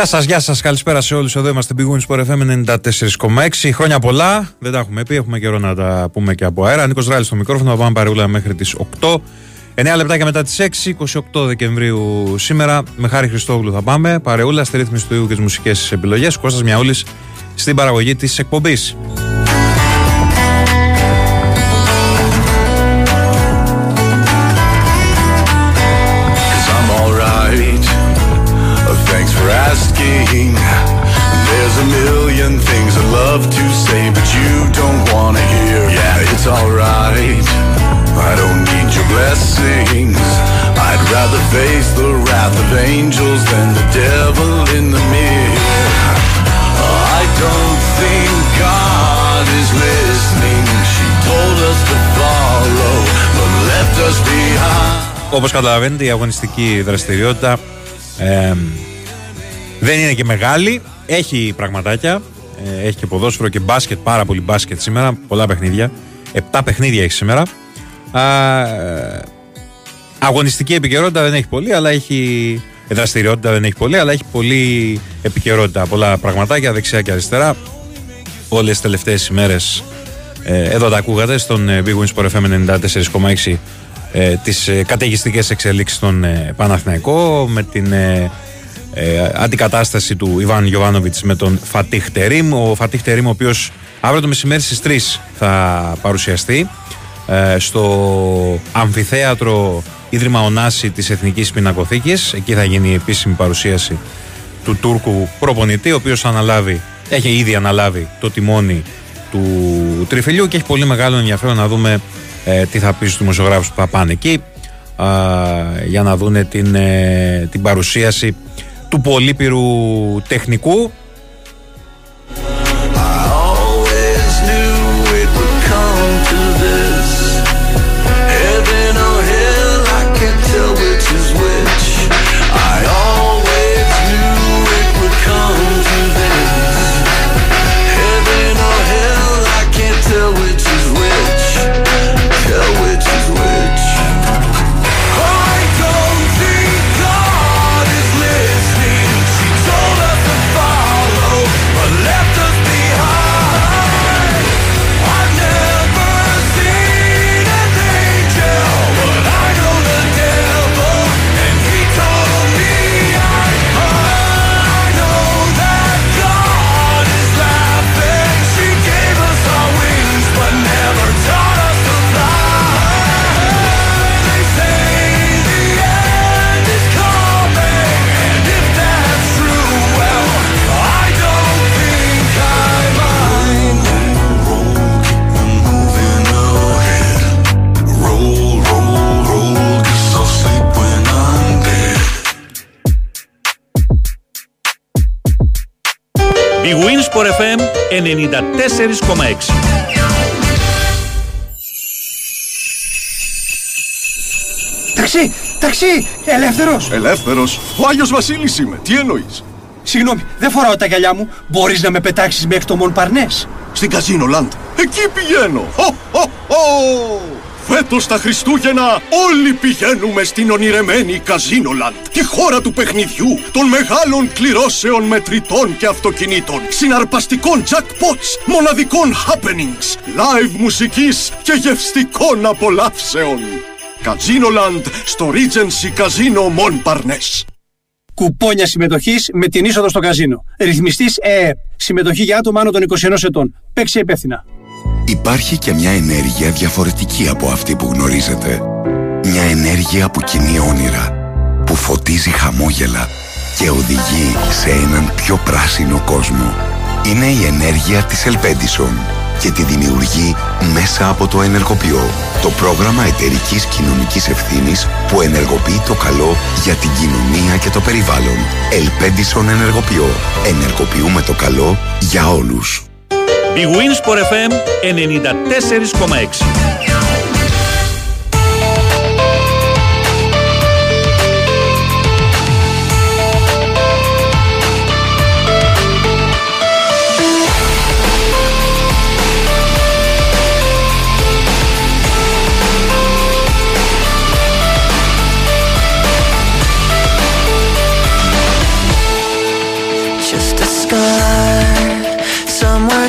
Γεια σας, γεια σας. Καλησπέρα σε όλους. Εδώ είμαστε Big Wings Sport FM 94,6. Χρόνια πολλά. Δεν τα έχουμε πει. Έχουμε καιρό να τα πούμε και από αέρα. Νίκος Ράλης στο μικρόφωνο. Θα πάμε παρεούλα μέχρι τις 8. 9 λεπτάκια μετά τις 6, 28 Δεκεμβρίου σήμερα. Με χάρη Χριστόγλου θα πάμε. Παρεούλα στη ρύθμιση του ήχου και τις μουσικές επιλογές. Κώστας Μιαούλης στην παραγωγή της εκπομπής. Love to say, but you don't wanna hear. Yeah, it's alright. I don't need your blessings. I'd rather face the wrath of angels than the devil in the mirror. I don't think God is listening. She told us to follow, but left us behind. Όπω καταλαβαίνετε, η αγωνιστική δραστηριότητα ε, δεν είναι και μεγάλη. Έχει πραγματάκια. Ε, έχει και ποδόσφαιρο και μπάσκετ, πάρα πολύ μπάσκετ σήμερα. Πολλά παιχνίδια. Επτά παιχνίδια έχει σήμερα. Α, ε, αγωνιστική επικαιρότητα δεν έχει πολύ, αλλά έχει. ε, Δραστηριότητα δεν έχει πολύ, αλλά έχει πολύ επικαιρότητα. Πολλά πραγματάκια δεξιά και αριστερά. Όλες τις τελευταίες ημέρες ε, εδώ τα ακούγατε στον ε, Big Wins Sport FM 94,6 ε, τις ε, καταιγιστικές εξελίξεις στον ε, Παναθηναϊκό με την ε, ε, αντικατάσταση του Ιβάν Γιωβάνοβιτς με τον Φατίχ Τερίμ ο Φατίχ Τερίμ ο οποίος αύριο το μεσημέρι στις 3 θα παρουσιαστεί ε, στο αμφιθέατρο Ίδρυμα Ωνάση της Εθνικής Πινακοθήκης. Εκεί θα γίνει η επίσημη παρουσίαση του Τούρκου προπονητή ο οποίος θα αναλάβει, έχει ήδη αναλάβει το τιμόνι του τριφυλιού και έχει πολύ μεγάλο ενδιαφέρον να δούμε ε, τι θα πει στους δημοσιογράφους που θα πάνε εκεί α, για να δούνε την, ε, την παρουσίαση του πολύπειρου τεχνικού 94,6. Ταξί, ταξί, ελεύθερος. Ελεύθερος. Ο Άγιος Βασίλης είμαι. Τι εννοείς; Συγγνώμη, δεν φοράω τα γυαλιά μου. Μπορείς να με πετάξεις μέχρι το Μονπαρνέ. Στην Καζίνο Λαντ. Εκεί πηγαίνω. Χω, χω, χω. Φέτος τα Χριστούγεννα όλοι πηγαίνουμε στην ονειρεμένη Καζίνο Λαντ. Τη χώρα του παιχνιδιού, των μεγάλων κληρώσεων μετρητών και αυτοκινήτων, συναρπαστικών jackpots, μοναδικών happenings, live μουσικής και γευστικών απολαύσεων. Καζίνο Λαντ στο Regency Casino Montparnasse. Κουπόνια συμμετοχής με την είσοδο στο καζίνο. Ρυθμιστής ΕΕΠ. Συμμετοχή για άτομα άνω των 21 ετών. Παίξει υπεύθυνα. Υπάρχει και μια ενέργεια διαφορετική από αυτή που γνωρίζετε. Μια ενέργεια που κινεί όνειρα, που φωτίζει χαμόγελα και οδηγεί σε έναν πιο πράσινο κόσμο. Είναι η ενέργεια της Ελπέντισον και τη δημιουργεί μέσα από το Ενεργοποιώ, το πρόγραμμα εταιρικής κοινωνικής ευθύνης που ενεργοποιεί το καλό για την κοινωνία και το περιβάλλον. Ελπέντισον Ενεργοποιώ. Ενεργοποιούμε το καλό για όλους. Big Wins for FM 94,6.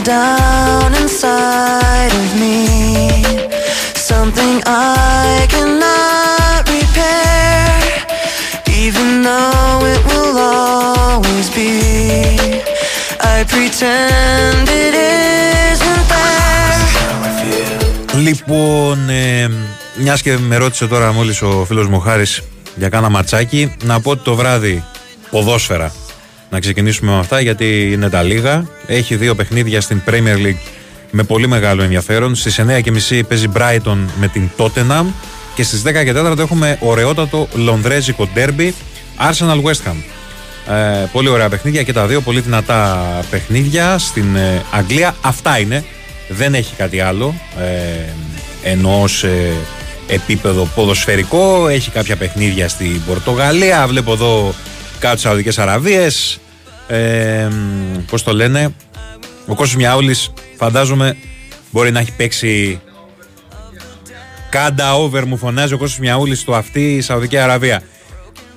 Down inside of me. Something I cannot repair, even though it will always be. I pretend it isn't there. Λοιπόν, ε, μιας και με ρώτησε τώρα μόλις ο φίλος μου Χάρης για κάνα ματσάκι, να πω ότι το βράδυ ποδόσφαιρα. Να ξεκινήσουμε με αυτά γιατί είναι τα λίγα. Έχει δύο παιχνίδια στην Premier League με πολύ μεγάλο ενδιαφέρον. Στις 9.30 παίζει Brighton με την Tottenham και στις 10 και 4 έχουμε ωραιότατο λονδρέζικο ντέρμπι Arsenal West Ham. Ε, πολύ ωραία παιχνίδια και τα δύο πολύ δυνατά παιχνίδια στην ε, Αγγλία. Αυτά είναι. Δεν έχει κάτι άλλο. Ε, ενώ σε επίπεδο ποδοσφαιρικό έχει κάποια παιχνίδια στην Πορτογαλία. Βλέπω εδώ κάτω Σαουδικές Αραβίες. Ε, πώς το λένε. Ο Κώστας Μιαούλης φαντάζομαι μπορεί να έχει παίξει Κάντα over μου φωνάζει ο Κώστας Μιαούλης στο αυτή η Σαουδική Αραβία.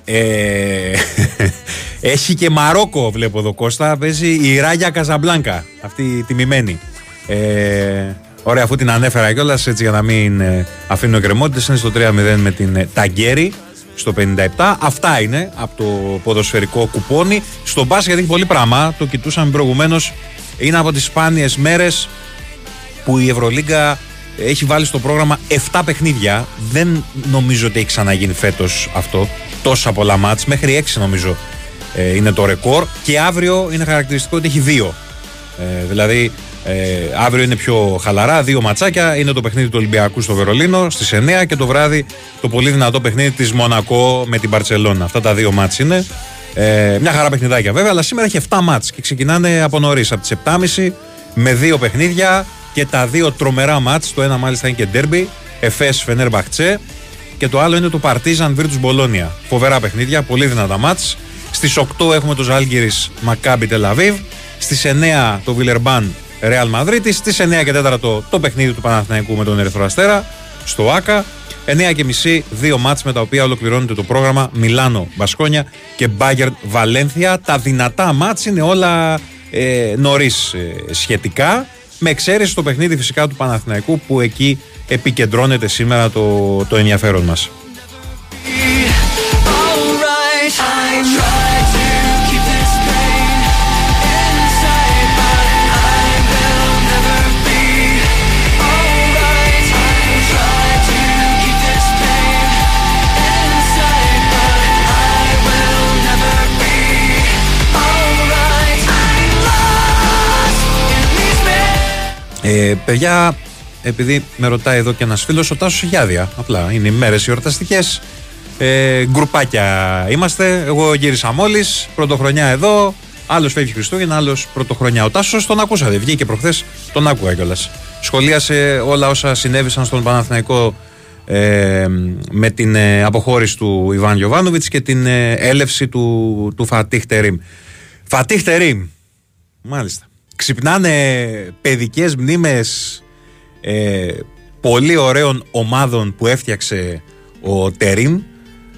Ε, έχει και Μαρόκο βλέπω εδώ Κώστα Παίζει η Ράγια Καζαμπλάνκα Αυτή η τιμημένη ε, Ωραία αφού την ανέφερα κιόλας έτσι για να μην ε, αφήνω κρεμότητες Είναι στο 3-0 με την ε, Ταγκέρι στο 57. Αυτά είναι από το ποδοσφαιρικό κουπόνι. Στο μπάσκετ έχει πολύ πράγμα. Το κοιτούσαμε προηγουμένως. Είναι από τις σπάνιες μέρες που η Ευρωλίγκα έχει βάλει στο πρόγραμμα 7 παιχνίδια. Δεν νομίζω ότι έχει ξαναγίνει φέτος αυτό. Τόσα πολλά μάτς. Μέχρι 6 νομίζω ε, είναι το ρεκόρ. Και αύριο είναι χαρακτηριστικό ότι έχει δύο. Ε, δηλαδή ε, αύριο είναι πιο χαλαρά, δύο ματσάκια. Είναι το παιχνίδι του Ολυμπιακού στο Βερολίνο στις 9 και το βράδυ το πολύ δυνατό παιχνίδι της Μονακό με την Παρσελώνα. Αυτά τα δύο μάτς είναι. Ε, μια χαρά παιχνιδάκια βέβαια, αλλά σήμερα έχει 7 μάτς και ξεκινάνε από νωρίς, από τις 7.30 με δύο παιχνίδια και τα δύο τρομερά μάτς. Το ένα μάλιστα είναι και ντέρμπι, Εφές Φενέρ Μπαχτσέ και το άλλο είναι το Παρτίζαν Virtus Μπολόνια. Φοβερά παιχνίδια, πολύ δυνατά μάτς. Στις 8 έχουμε το Ζάλγκυρη Μακάμπι Τελαβίβ. Στις 9 το Βιλερμπάν Ρεάλ Μαδρίτη. Στι 9 και 4 το, το παιχνίδι του Παναθηναϊκού με τον Ερυθρό Αστέρα στο ΑΚΑ. 9 και μισή, δύο μάτς με τα οποία ολοκληρώνεται το πρόγραμμα Μιλάνο Μπασκόνια και Μπάγκερ Βαλένθια. Τα δυνατά μάτς είναι όλα ε, νωρίς σχετικά. Με εξαίρεση το παιχνίδι φυσικά του Παναθηναϊκού που εκεί επικεντρώνεται σήμερα το, το ενδιαφέρον μας. Alright, I try to Ε, παιδιά, επειδή με ρωτάει εδώ και ένας φίλος, ο Τάσος έχει άδεια. Απλά είναι οι μέρες εορταστικές. Ε, γκρουπάκια είμαστε. Εγώ γύρισα μόλις. Πρωτοχρονιά εδώ. Άλλος φεύγει Χριστούγεννα, άλλος πρωτοχρονιά. Ο Τάσος τον ακούσατε. Βγήκε προχθές, τον άκουγα κιόλας. Σχολίασε όλα όσα συνέβησαν στον Παναθηναϊκό ε, με την ε, αποχώρηση του Ιβάν Γιοβάνοβιτ και την ε, έλευση του, του Φατίχ Τερίμ. Φατίχ Τερίμ. Μάλιστα. Ξυπνάνε παιδικές μνήμες ε, πολύ ωραίων ομάδων που έφτιαξε ο Τερίμ.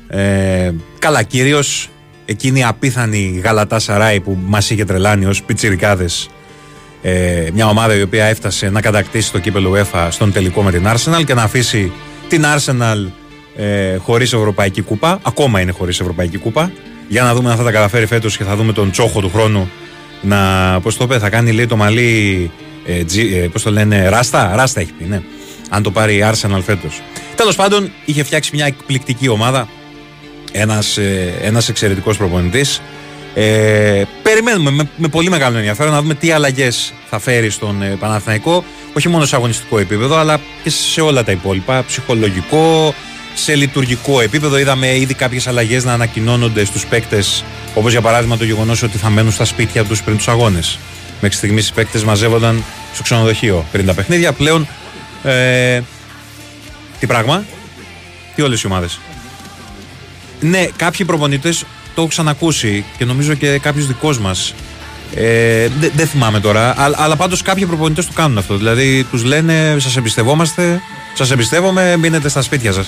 Ε, καλά κυρίως εκείνη η απίθανη Γαλατά Σαράι που μας είχε τρελάνει ως πιτσιρικάδες ε, μια ομάδα η οποία έφτασε να κατακτήσει το κύπελο UEFA στον τελικό με την Arsenal και να αφήσει την Arsenal ε, χωρίς Ευρωπαϊκή Κούπα. Ακόμα είναι χωρίς Ευρωπαϊκή Κούπα. Για να δούμε αν θα τα καταφέρει φέτος και θα δούμε τον τσόχο του χρόνου να, πώς το είπε, θα κάνει λέει το μαλλί, ε, τζι- ε, πώς το λένε, ράστα, ράστα έχει πει, ναι. Αν το πάρει η Arsenal φέτος. Τέλος πάντων, είχε φτιάξει μια εκπληκτική ομάδα, ένας, ε, ένας εξαιρετικός προπονητής. Ε, περιμένουμε με, με πολύ μεγάλο ενδιαφέρον να δούμε τι αλλαγές θα φέρει στον ε, Παναθηναϊκό, όχι μόνο σε αγωνιστικό επίπεδο, αλλά και σε όλα τα υπόλοιπα. Ψυχολογικό, σε λειτουργικό επίπεδο. Είδαμε ήδη κάποιες αλλαγές να ανακοινώνονται στους παίκτες, όπως για παράδειγμα το γεγονός ότι θα μένουν στα σπίτια τους πριν τους αγώνες. Μέχρι στιγμής οι παίκτες μαζεύονταν στο ξενοδοχείο πριν τα παιχνίδια. Πλέον. Ε, τι πράγμα, τι όλες οι ομάδες; Ναι, κάποιοι προπονητές το έχω ξανακούσει και νομίζω και κάποιος δικός μας. Ε, δεν δεν θυμάμαι τώρα, αλλά, αλλά πάντως κάποιοι προπονητές το κάνουν αυτό. Δηλαδή τους λένε: Σας εμπιστευόμαστε, σας εμπιστεύομαι, μείνετε στα σπίτια σας.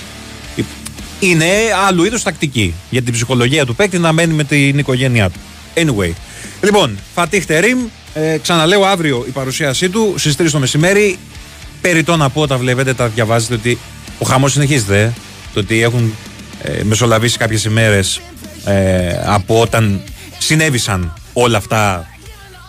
Είναι άλλου είδους τακτική για την ψυχολογία του παίκτη να μένει με την οικογένειά του. Anyway. Λοιπόν, Φατίχ Τερίμ, ε, ξαναλέω αύριο η παρουσίασή του στις 3 το μεσημέρι. Περιτώ να πω όταν βλέπετε, τα διαβάζετε ότι ο χαμός συνεχίζεται. ε. Το ότι έχουν ε, μεσολαβήσει κάποιες ημέρες ε, από όταν συνέβησαν όλα αυτά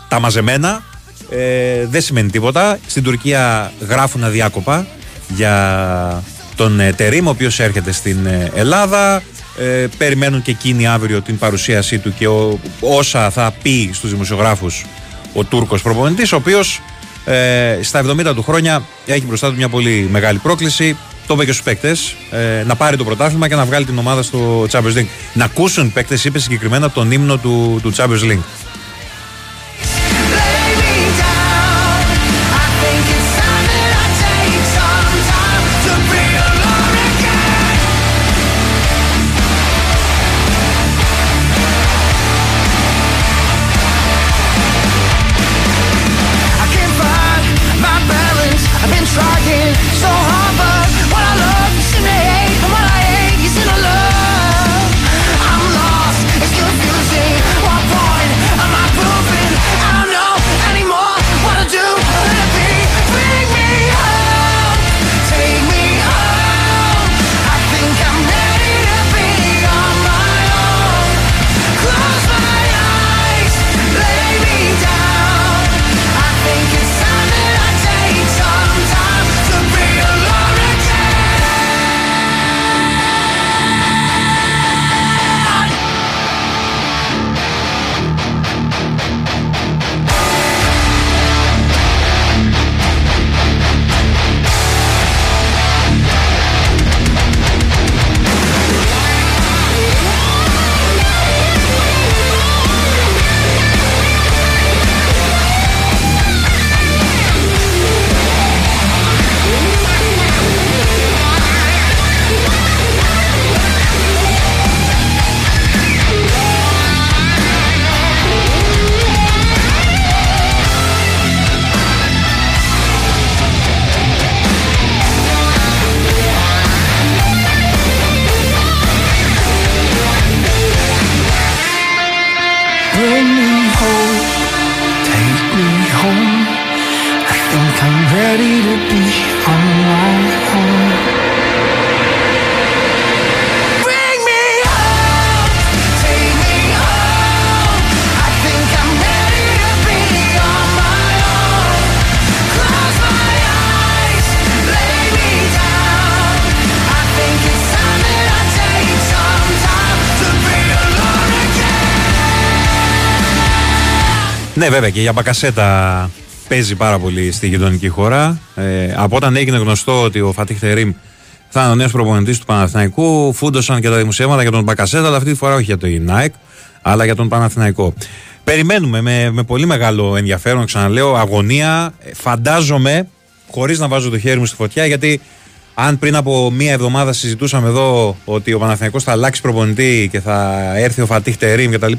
τα μαζεμένα ε, δεν σημαίνει τίποτα. Στην Τουρκία γράφουν αδιάκοπα για τον ε, Τερίμ, ο οποίος έρχεται στην ε, Ελλάδα. Ε, περιμένουν και εκείνοι αύριο την παρουσίασή του και ο- όσα θα πει στους δημοσιογράφους ο Τούρκος προπονητής, ο οποίος ε, στα 70 του χρόνια έχει μπροστά του μια πολύ μεγάλη πρόκληση. Το είπε και στους παίκτες, ε, να πάρει το πρωτάθλημα και να βγάλει την ομάδα στο Champions League. Να ακούσουν οι παίκτες, είπε συγκεκριμένα τον ύμνο του, του Champions League. Ναι, βέβαια και για Μπακασέτα παίζει πάρα πολύ στη γειτονική χώρα. Ε, από όταν έγινε γνωστό ότι ο Φατίχ Τερίμ θα είναι ο νέος προπονητής του Παναθηναϊκού, φούντωσαν και τα δημοσιεύματα για τον Μπακασέτα, αλλά αυτή τη φορά όχι για το Νάικ, αλλά για τον Παναθηναϊκό. Περιμένουμε με, με πολύ μεγάλο ενδιαφέρον, ξαναλέω, αγωνία. Ε, Φαντάζομαι, χωρίς να βάζω το χέρι μου στη φωτιά, γιατί αν πριν από μία εβδομάδα συζητούσαμε εδώ ότι ο Παναθηναϊκός θα αλλάξει προπονητή και θα έρθει ο Φατίχ Τερίμ κτλ.,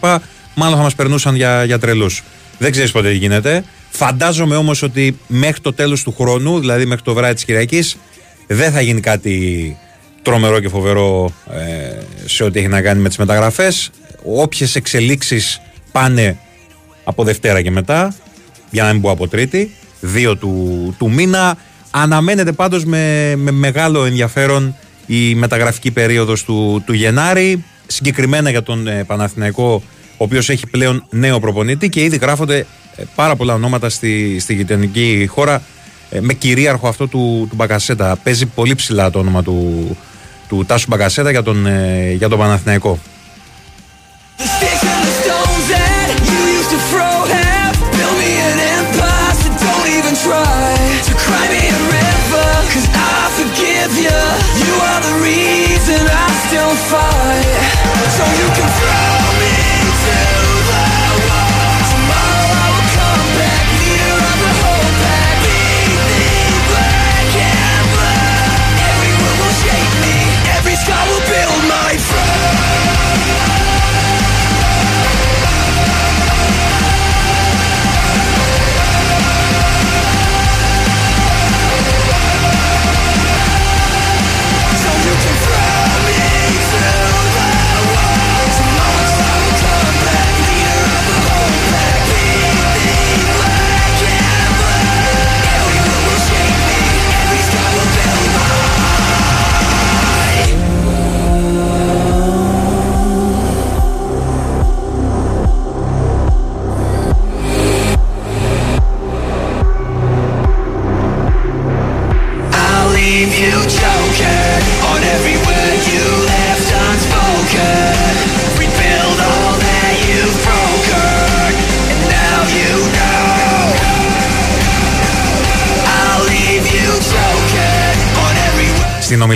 μάλλον θα μας περνούσαν για, για τρελούς. Δεν ξέρεις πότε τι γίνεται. Φαντάζομαι όμως ότι μέχρι το τέλος του χρόνου, δηλαδή μέχρι το βράδυ της Κυριακής, δεν θα γίνει κάτι τρομερό και φοβερό ε, σε ό,τι έχει να κάνει με τις μεταγραφές. Όποιες εξελίξεις πάνε από Δευτέρα και μετά, για να μην πω από Τρίτη, 2 του, του μήνα. Αναμένεται πάντως με, με μεγάλο ενδιαφέρον η μεταγραφική περίοδος του, του Γενάρη, συγκεκριμένα για τον ε, Παναθηναϊκό, ο οποίος έχει πλέον νέο προπονητή και ήδη γράφονται ε, πάρα πολλά ονόματα στη, στη γειτονική χώρα ε, με κυρίαρχο αυτό του, του Μπακασέτα. Παίζει πολύ ψηλά το όνομα του, του Τάσου Μπακασέτα για τον, ε, για τον Παναθηναϊκό. The sticks and the stones that you used to throw have built me an empire, so don't even try to cry me a river. Cause I forgive you. You are the reason I still fight. So you can throw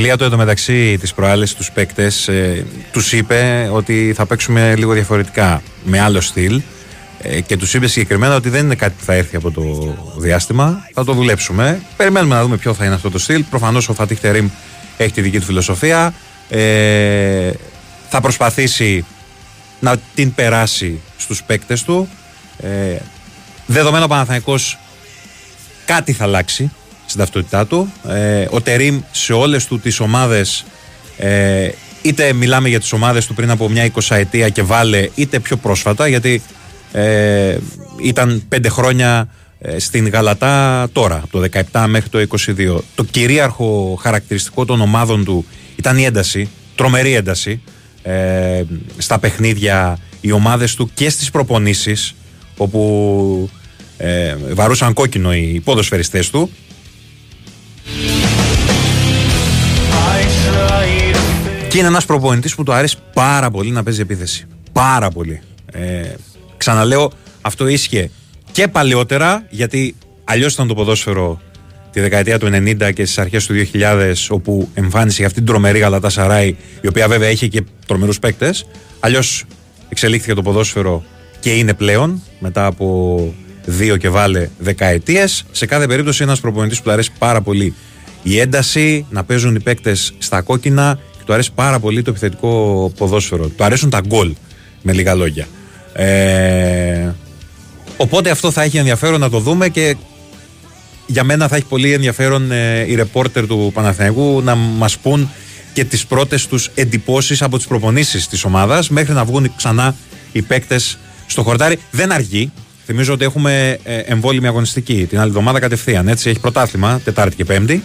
word. Στην ομιλία του εντωμεταξύ τις προάλλες τους παίκτες ε, τους είπε ότι θα παίξουμε λίγο διαφορετικά με άλλο στυλ. Ε, και τους είπε συγκεκριμένα ότι δεν είναι κάτι που θα έρθει από το διάστημα. Θα το δουλέψουμε. Περιμένουμε να δούμε ποιο θα είναι αυτό το στυλ. Προφανώς ο Φατίχ Τερίμ έχει τη δική του φιλοσοφία. Ε, θα προσπαθήσει να την περάσει στους παίκτες του. Ε, δεδομένο ο Παναθηναϊκός κάτι θα αλλάξει στην ταυτότητά του. Ε, ο Τερίμ σε όλες του τις ομάδες ε, είτε μιλάμε για τις ομάδες του πριν από μια 20 ετία και βάλε είτε πιο πρόσφατα γιατί ε, ήταν πέντε χρόνια ε, στην Γαλατά τώρα από το 17 μέχρι το 22 το κυρίαρχο χαρακτηριστικό των ομάδων του ήταν η ένταση τρομερή ένταση ε, στα παιχνίδια οι ομάδες του και στις προπονήσεις όπου ε, βαρούσαν κόκκινο οι ποδοσφαιριστές του και είναι ένας προπονητής που του αρέσει πάρα πολύ να παίζει επίθεση. Πάρα πολύ. Ε, ξαναλέω αυτό ίσχυε και παλαιότερα γιατί αλλιώς ήταν το ποδόσφαιρο τη δεκαετία του 90 και στις αρχές του 2000 όπου εμφάνισε αυτή την τρομερή Γαλατά Σαράι η οποία βέβαια είχε και τρομερούς παίκτες. Αλλιώς εξελίχθηκε το ποδόσφαιρο και είναι πλέον μετά από δύο και βάλε δεκαετίες σε κάθε περίπτωση ένας προπονητής που του αρέσει πάρα πολύ η ένταση να παίζουν οι παίκτες στα κόκκινα και του αρέσει πάρα πολύ το επιθετικό ποδόσφαιρο του αρέσουν τα γκολ με λίγα λόγια ε, οπότε αυτό θα έχει ενδιαφέρον να το δούμε και για μένα θα έχει πολύ ενδιαφέρον ε, οι ρεπόρτερ του Παναθηναϊκού να μας πούν και τις πρώτες τους εντυπώσεις από τις προπονήσεις της ομάδας μέχρι να βγουν ξανά οι παίκτες στο χορτάρι. Δεν αργεί. Θυμίζω ότι έχουμε ε, εμβόλυμη αγωνιστική την άλλη εβδομάδα κατευθείαν. Έτσι έχει πρωτάθλημα Τετάρτη και Πέμπτη.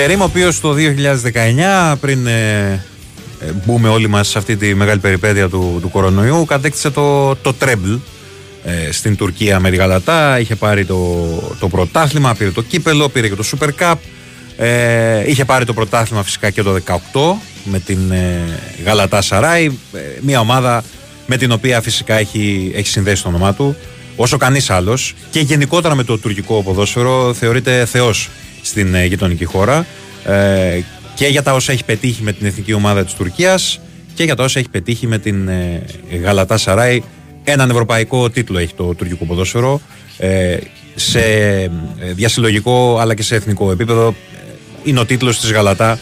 Τερίμ, ο οποίος το 2019, πριν ε, ε, μπούμε όλοι μας σε αυτή τη μεγάλη περιπέτεια του, του κορονοϊού, κατέκτησε το, το treble ε, στην Τουρκία με τη Γαλατά. Είχε πάρει το, το πρωτάθλημα, πήρε το κύπελο, πήρε και το Super Cup. Ε, είχε πάρει το πρωτάθλημα φυσικά και το 18 με την ε, Γαλατά Σαράι. ε, μια ομάδα με την οποία φυσικά έχει, έχει συνδέσει το όνομά του όσο κανείς άλλος και γενικότερα με το τουρκικό ποδόσφαιρο θεωρείται θεός στην ε, γειτονική χώρα ε, και για τα όσα έχει πετύχει με την εθνική ομάδα της Τουρκίας και για τα όσα έχει πετύχει με την ε, Γαλατά Σαράι έναν ευρωπαϊκό τίτλο έχει το τουρκικό ποδόσφαιρο ε, σε ε, διασυλλογικό αλλά και σε εθνικό επίπεδο. Ε, είναι ο τίτλος της Γαλατά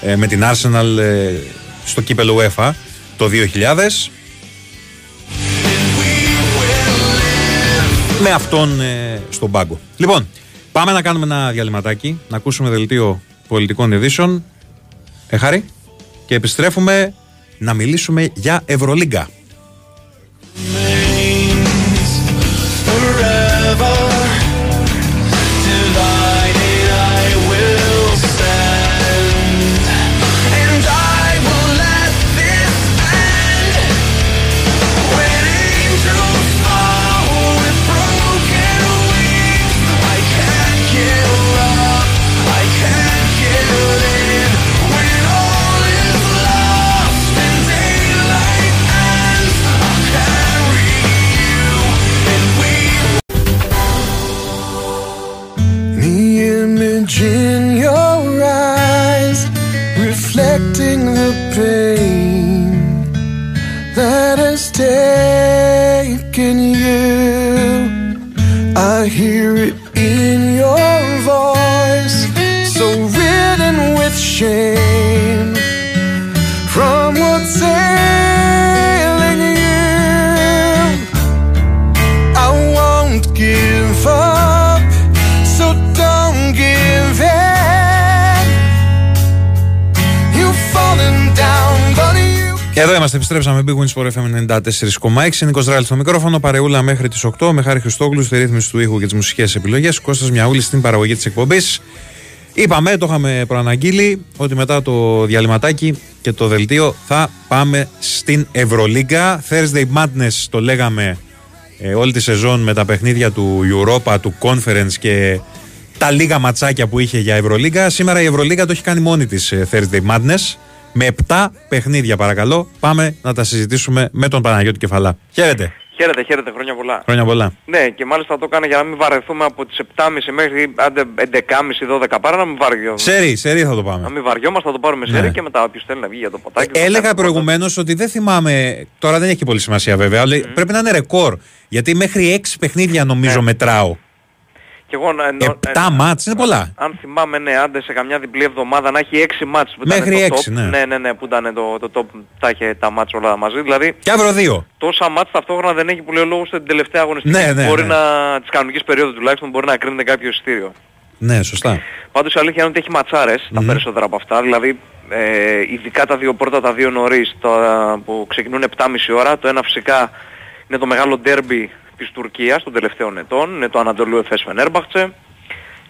ε, με την Arsenal ε, στο κύπελο UEFA το 2000 με αυτόν ε, στον πάγκο. Λοιπόν, πάμε να κάνουμε ένα διαλυματάκι, να ακούσουμε δελτίο πολιτικών ειδήσεων. Ε, Χάρη, και επιστρέφουμε να μιλήσουμε για Ευρωλίγκα. Εδώ είμαστε, επιστρέψαμε. Big Wins Sport FM 94,6. Νίκος Ράλης στο μικρόφωνο. Παρεούλα μέχρι τις 8 με χάρη Χριστόγλου στη ρύθμιση του ήχου και τις μουσικές επιλογές. Κώστας Μιαούλης στην παραγωγή της εκπομπής. Είπαμε, το είχαμε προαναγγείλει, ότι μετά το διαλυματάκι και το δελτίο θα πάμε στην Ευρωλίγκα. Thursday Madness το λέγαμε ε, όλη τη σεζόν με τα παιχνίδια του Europa, του Conference και τα λίγα ματσάκια που είχε για Ευρωλίγκα. Σήμερα η Ευρωλίγκα το έχει κάνει μόνη της ε, Thursday Madness με 7 παιχνίδια παρακαλώ. Πάμε να τα συζητήσουμε με τον Παναγιώτη Κεφαλά. Χαίρετε. Χαίρετε, χαίρετε, χρόνια πολλά. Χρόνια πολλά. Ναι, και μάλιστα το έκανα για να μην βαρεθούμε από τις 7.30 μέχρι άντε 11.30-12 παρά να μην βαριώ. Σερί, σερί θα το Να πάμε. μην βαριόμαστε, θα το πάρουμε σε Ναι. ρί και μετά όποιος θέλει να βγει για το ποτάκι. θα Έλεγα κάνει προηγουμένως ότι δεν θυμάμαι. Τώρα δεν έχει πολύ σημασία βέβαια, αλλά πρέπει να είναι ρεκόρ. Γιατί μέχρι 6 παιχνίδια νομίζω Ναι. μετράω. Και εγώ να, ενώ- 7 ε, μάτς είναι πολλά. Αν θυμάμαι, ναι, άντε σε καμιά διπλή εβδομάδα να έχει 6 μάτς που Μέχρι ήταν το έξι, top. ναι. ναι, ναι, ναι, που ήταν το, το top, τα είχε τα μάτς όλα μαζί. Δηλαδή Και αύριο δύο. τόσα μάτς ταυτόχρονα δεν έχει που λέει ο λόγος την τελευταία αγωνιστική. Ναι, ναι, μπορεί ναι. να, της κανονικής περίοδου τουλάχιστον μπορεί να κρίνεται κάποιο εισιτήριο. Ναι, σωστά. Πάντως η αλήθεια είναι ότι έχει ματσάρες τα περισσότερα από αυτά. Δηλαδή ε, ειδικά τα δύο πρώτα, τα δύο νωρίς τα, που ξεκινούν 7.30 ώρα. Το ένα φυσικά είναι το μεγάλο ντέρμπι της Τουρκίας των τελευταίων ετών. Είναι το Ανατολού Εφές Φενέρμπαχτσε.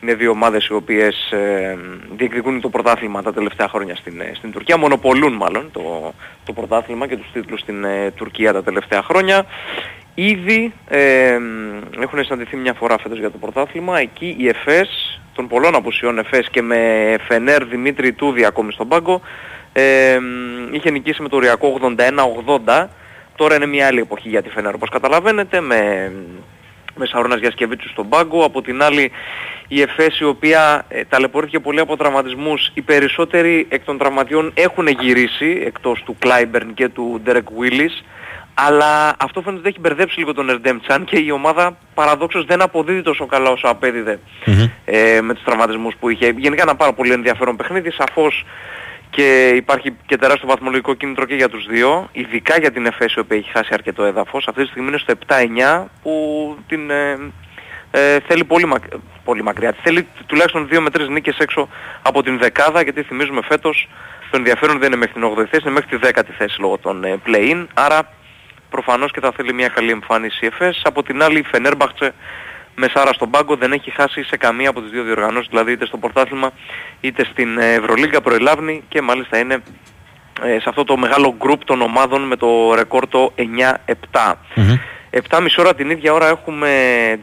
Είναι δύο ομάδες οι οποίες ε, διεκδικούν το πρωτάθλημα τα τελευταία χρόνια στην, ε, στην Τουρκία. Μονοπολούν μάλλον το, το πρωτάθλημα και τους τίτλους στην ε, Τουρκία τα τελευταία χρόνια. Ήδη ε, έχουν συναντηθεί μια φορά φέτος για το πρωτάθλημα. Εκεί η ΕΦΕΣ, των πολλών απουσιών ΕΦΕΣ και με Φενέρ Δημήτρη Τούδη ακόμη στον πάγκο, ε, είχε νικήσει με το οριακό 81-80. Τώρα είναι μια άλλη εποχή για τη Φενέρ όπως καταλαβαίνετε με με Σαρώνας Γιασκεβίτσου στον πάγκο. Από την άλλη η ΕΦΕΣ η οποία ε, ταλαιπωρήθηκε πολύ από τραυματισμούς. Οι περισσότεροι εκ των τραυματιών έχουν γυρίσει εκτός του Κλάιμπερν και του Ντέρεκ Willis. Αλλά αυτό φαίνεται ότι έχει μπερδέψει λίγο τον Ερντέμ Τσάν και η ομάδα παραδόξως δεν αποδίδει τόσο καλά όσο απέδιδε ε, με τους τραυματισμούς που είχε. Γενικά ένα πάρα πολύ ενδιαφέρον παιχνίδι. Σαφώς και υπάρχει και τεράστιο βαθμολογικό κίνητρο και για τους δύο, ειδικά για την ΕΦΕΣ η οποία έχει χάσει αρκετό έδαφος. Αυτή τη στιγμή είναι στο 7-9 που την ε, ε, θέλει πολύ, μακ... πολύ μακριά. Θέλει τουλάχιστον 2 με 3 νίκες έξω από την δεκάδα γιατί θυμίζουμε φέτος το ενδιαφέρον δεν είναι μέχρι την 8η θέση, είναι μέχρι τη 10η θέση λόγω των ε, play-in. Άρα προφανώς και θα θέλει μια καλή εμφάνιση η ΕΦΕΣ. Από την άλλη η Φενέρμπαχτσε Μεσάρα στον πάγκο δεν έχει χάσει σε καμία από τις δύο διοργανώσεις, δηλαδή είτε στο πρωτάθλημα είτε στην ε, Ευρωλίγκα προελάβνει και μάλιστα είναι ε, σε αυτό το μεγάλο γκρουπ των ομάδων με το ρεκόρ το 9-7. 7,5 ώρα την ίδια ώρα έχουμε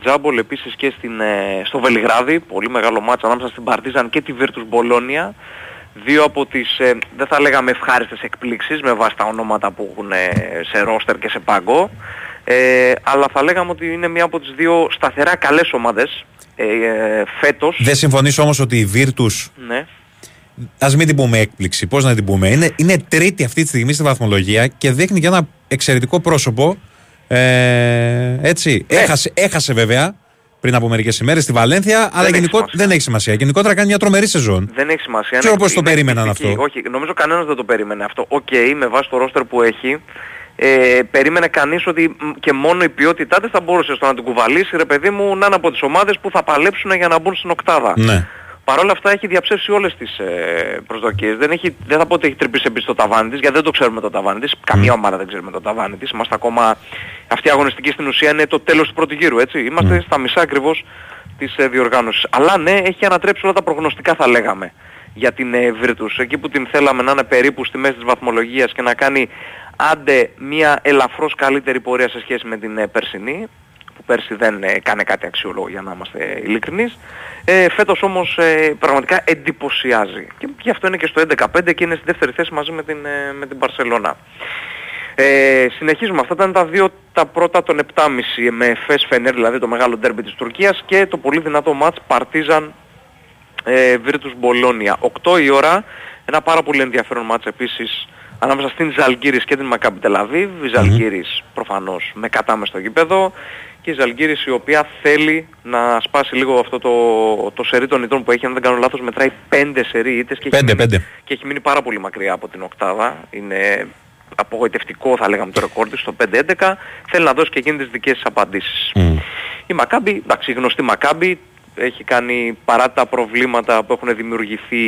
τζάμπολ επίσης και στην, ε, στο Βελιγράδι, πολύ μεγάλο μάτς ανάμεσα στην Παρτίζαν και τη Virtus Bologna. Δύο από τις, ε, δεν θα λέγαμε ευχάριστες εκπλήξεις με βάση τα ονόματα που έχουν ε, σε ρόστερ και σε πάγκο. Ε, αλλά θα λέγαμε ότι είναι μία από τις δύο σταθερά καλές ομάδες ε, ε, φέτος. Δεν συμφωνείς όμως ότι η Virtus Ναι. Α μην την πούμε έκπληξη, πώς να την πούμε. Είναι, είναι τρίτη αυτή τη στιγμή στη βαθμολογία και δείχνει και ένα εξαιρετικό πρόσωπο. Ε, έτσι. Ναι. Έχασε, έχασε βέβαια πριν από μερικές ημέρες στη Βαλένθια, αλλά έχει γενικό, σημασία. δεν έχει σημασία. Γενικότερα κάνει μια τρομερή σεζόν. Δεν έχει σημασία. Ξέρω Είναι- πώς το είναι περίμεναν εκπληκτική. αυτό. Όχι, νομίζω κανένας δεν το περίμενε αυτό. Οκ, με βάση το ρόστερ που έχει, ε, περίμενε κανείς ότι μ, και μόνο η ποιότητά της θα μπορούσε στο να την κουβαλήσει, ρε παιδί μου, να είναι από τις ομάδες που θα παλέψουν για να μπουν στην οκτάδα. Ναι. Παρ' όλα αυτά έχει διαψεύσει όλες τις ε, προσδοκίες. Δεν, έχει, δεν θα πω ότι έχει τρυπήσει επίσης το ταβάνι της, γιατί δεν το ξέρουμε το ταβάνι της. Καμία ομάδα δεν ξέρουμε το ταβάνι της. Είμαστε ακόμα... Αυτή η αγωνιστική στην ουσία είναι το τέλος του πρώτου γύρου, έτσι. Είμαστε στα μισά ακριβώς της ε, διοργάνωσης. Αλλά ναι, έχει ανατρέψει όλα τα προγνωστικά θα λέγαμε για την ε, Virtus. Εκεί που την θέλαμε να είναι περίπου στη μέση της βαθμολογίας και να κάνει άντε μια ελαφρώς καλύτερη πορεία σε σχέση με την ε, περσινή που πέρσι δεν ε, κάνε κάτι αξιόλογο για να είμαστε ειλικρινείς. Ε, φέτος όμως ε, πραγματικά εντυπωσιάζει. Και γι' αυτό είναι και στο 11-5 και είναι στη δεύτερη θέση μαζί με την, ε, με την Μπαρσελώνα. Ε, συνεχίζουμε. Αυτά ήταν τα δύο τα πρώτα των 7,5 με Φες Φενέρ, δηλαδή το μεγάλο ντέρμπι της Τουρκίας και το πολύ δυνατό μάτς Παρτίζαν ε, Virtus Bologna. 8 η ώρα, ένα πάρα πολύ ενδιαφέρον μάτς επίσης ανάμεσα στην Ζαλγκύρης και την Μακάμπι Τελαβίβ. Η Ζαλγκύρης προφανώς με κατάμε στο γήπεδο και η Ζαλγκύρης η οποία θέλει να σπάσει λίγο αυτό το, το σερί των ητών που έχει, αν δεν κάνω λάθος μετράει 5 σερί ήτες και, έχει Πέντε, μείνει- πέντε. και έχει μείνει πάρα πολύ μακριά από την οκτάδα. Είναι απογοητευτικό θα λέγαμε το ρεκόρ της στο 5-11. Θέλει να δώσει και εκείνη τις δικές της απαντήσεις. Η Μακάμπη, εντάξει η γνωστή Μακάμπη, έχει κάνει παρά τα προβλήματα που έχουν δημιουργηθεί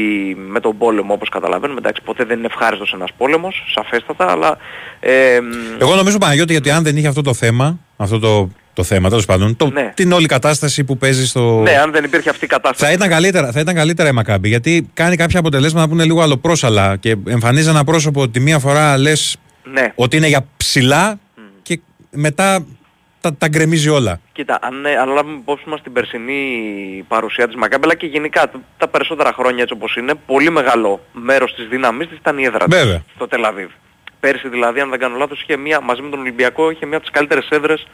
με τον πόλεμο όπως καταλαβαίνουμε. Εντάξει ποτέ δεν είναι ευχάριστος ένας πόλεμος, σαφέστατα, αλλά... Ε, μ, Εγώ νομίζω Παναγιώτη γιατί αν δεν είχε αυτό το θέμα, αυτό το, το θέμα τέλος πάντων, το, Ναι. την όλη κατάσταση που παίζει στο. ναι, αν δεν υπήρχε αυτή η κατάσταση. Θα ήταν, καλύτερα, θα ήταν καλύτερα η Μακάμπη γιατί κάνει κάποια αποτελέσματα που είναι λίγο αλλοπρόσαλα και εμφανίζει ένα πρόσωπο ότι μία φορά λες Ναι. ότι είναι για ψηλά και μετά τα, τα γκρεμίζει όλα. Κοίτα, αν, ε, αν λάβουμε υπόψη μας την περσινή παρουσία της Μακάμπη, αλλά και γενικά τα- τα περισσότερα χρόνια έτσι όπως είναι, πολύ μεγάλο μέρος της δύναμής της ήταν η έδρα της Βέβαια. στο Τελαβίβ. Πέρσι δηλαδή, αν δεν κάνω λάθος, είχε μία, μαζί με τον Ολυμπιακό, είχε μία από τις καλύτερες έδρες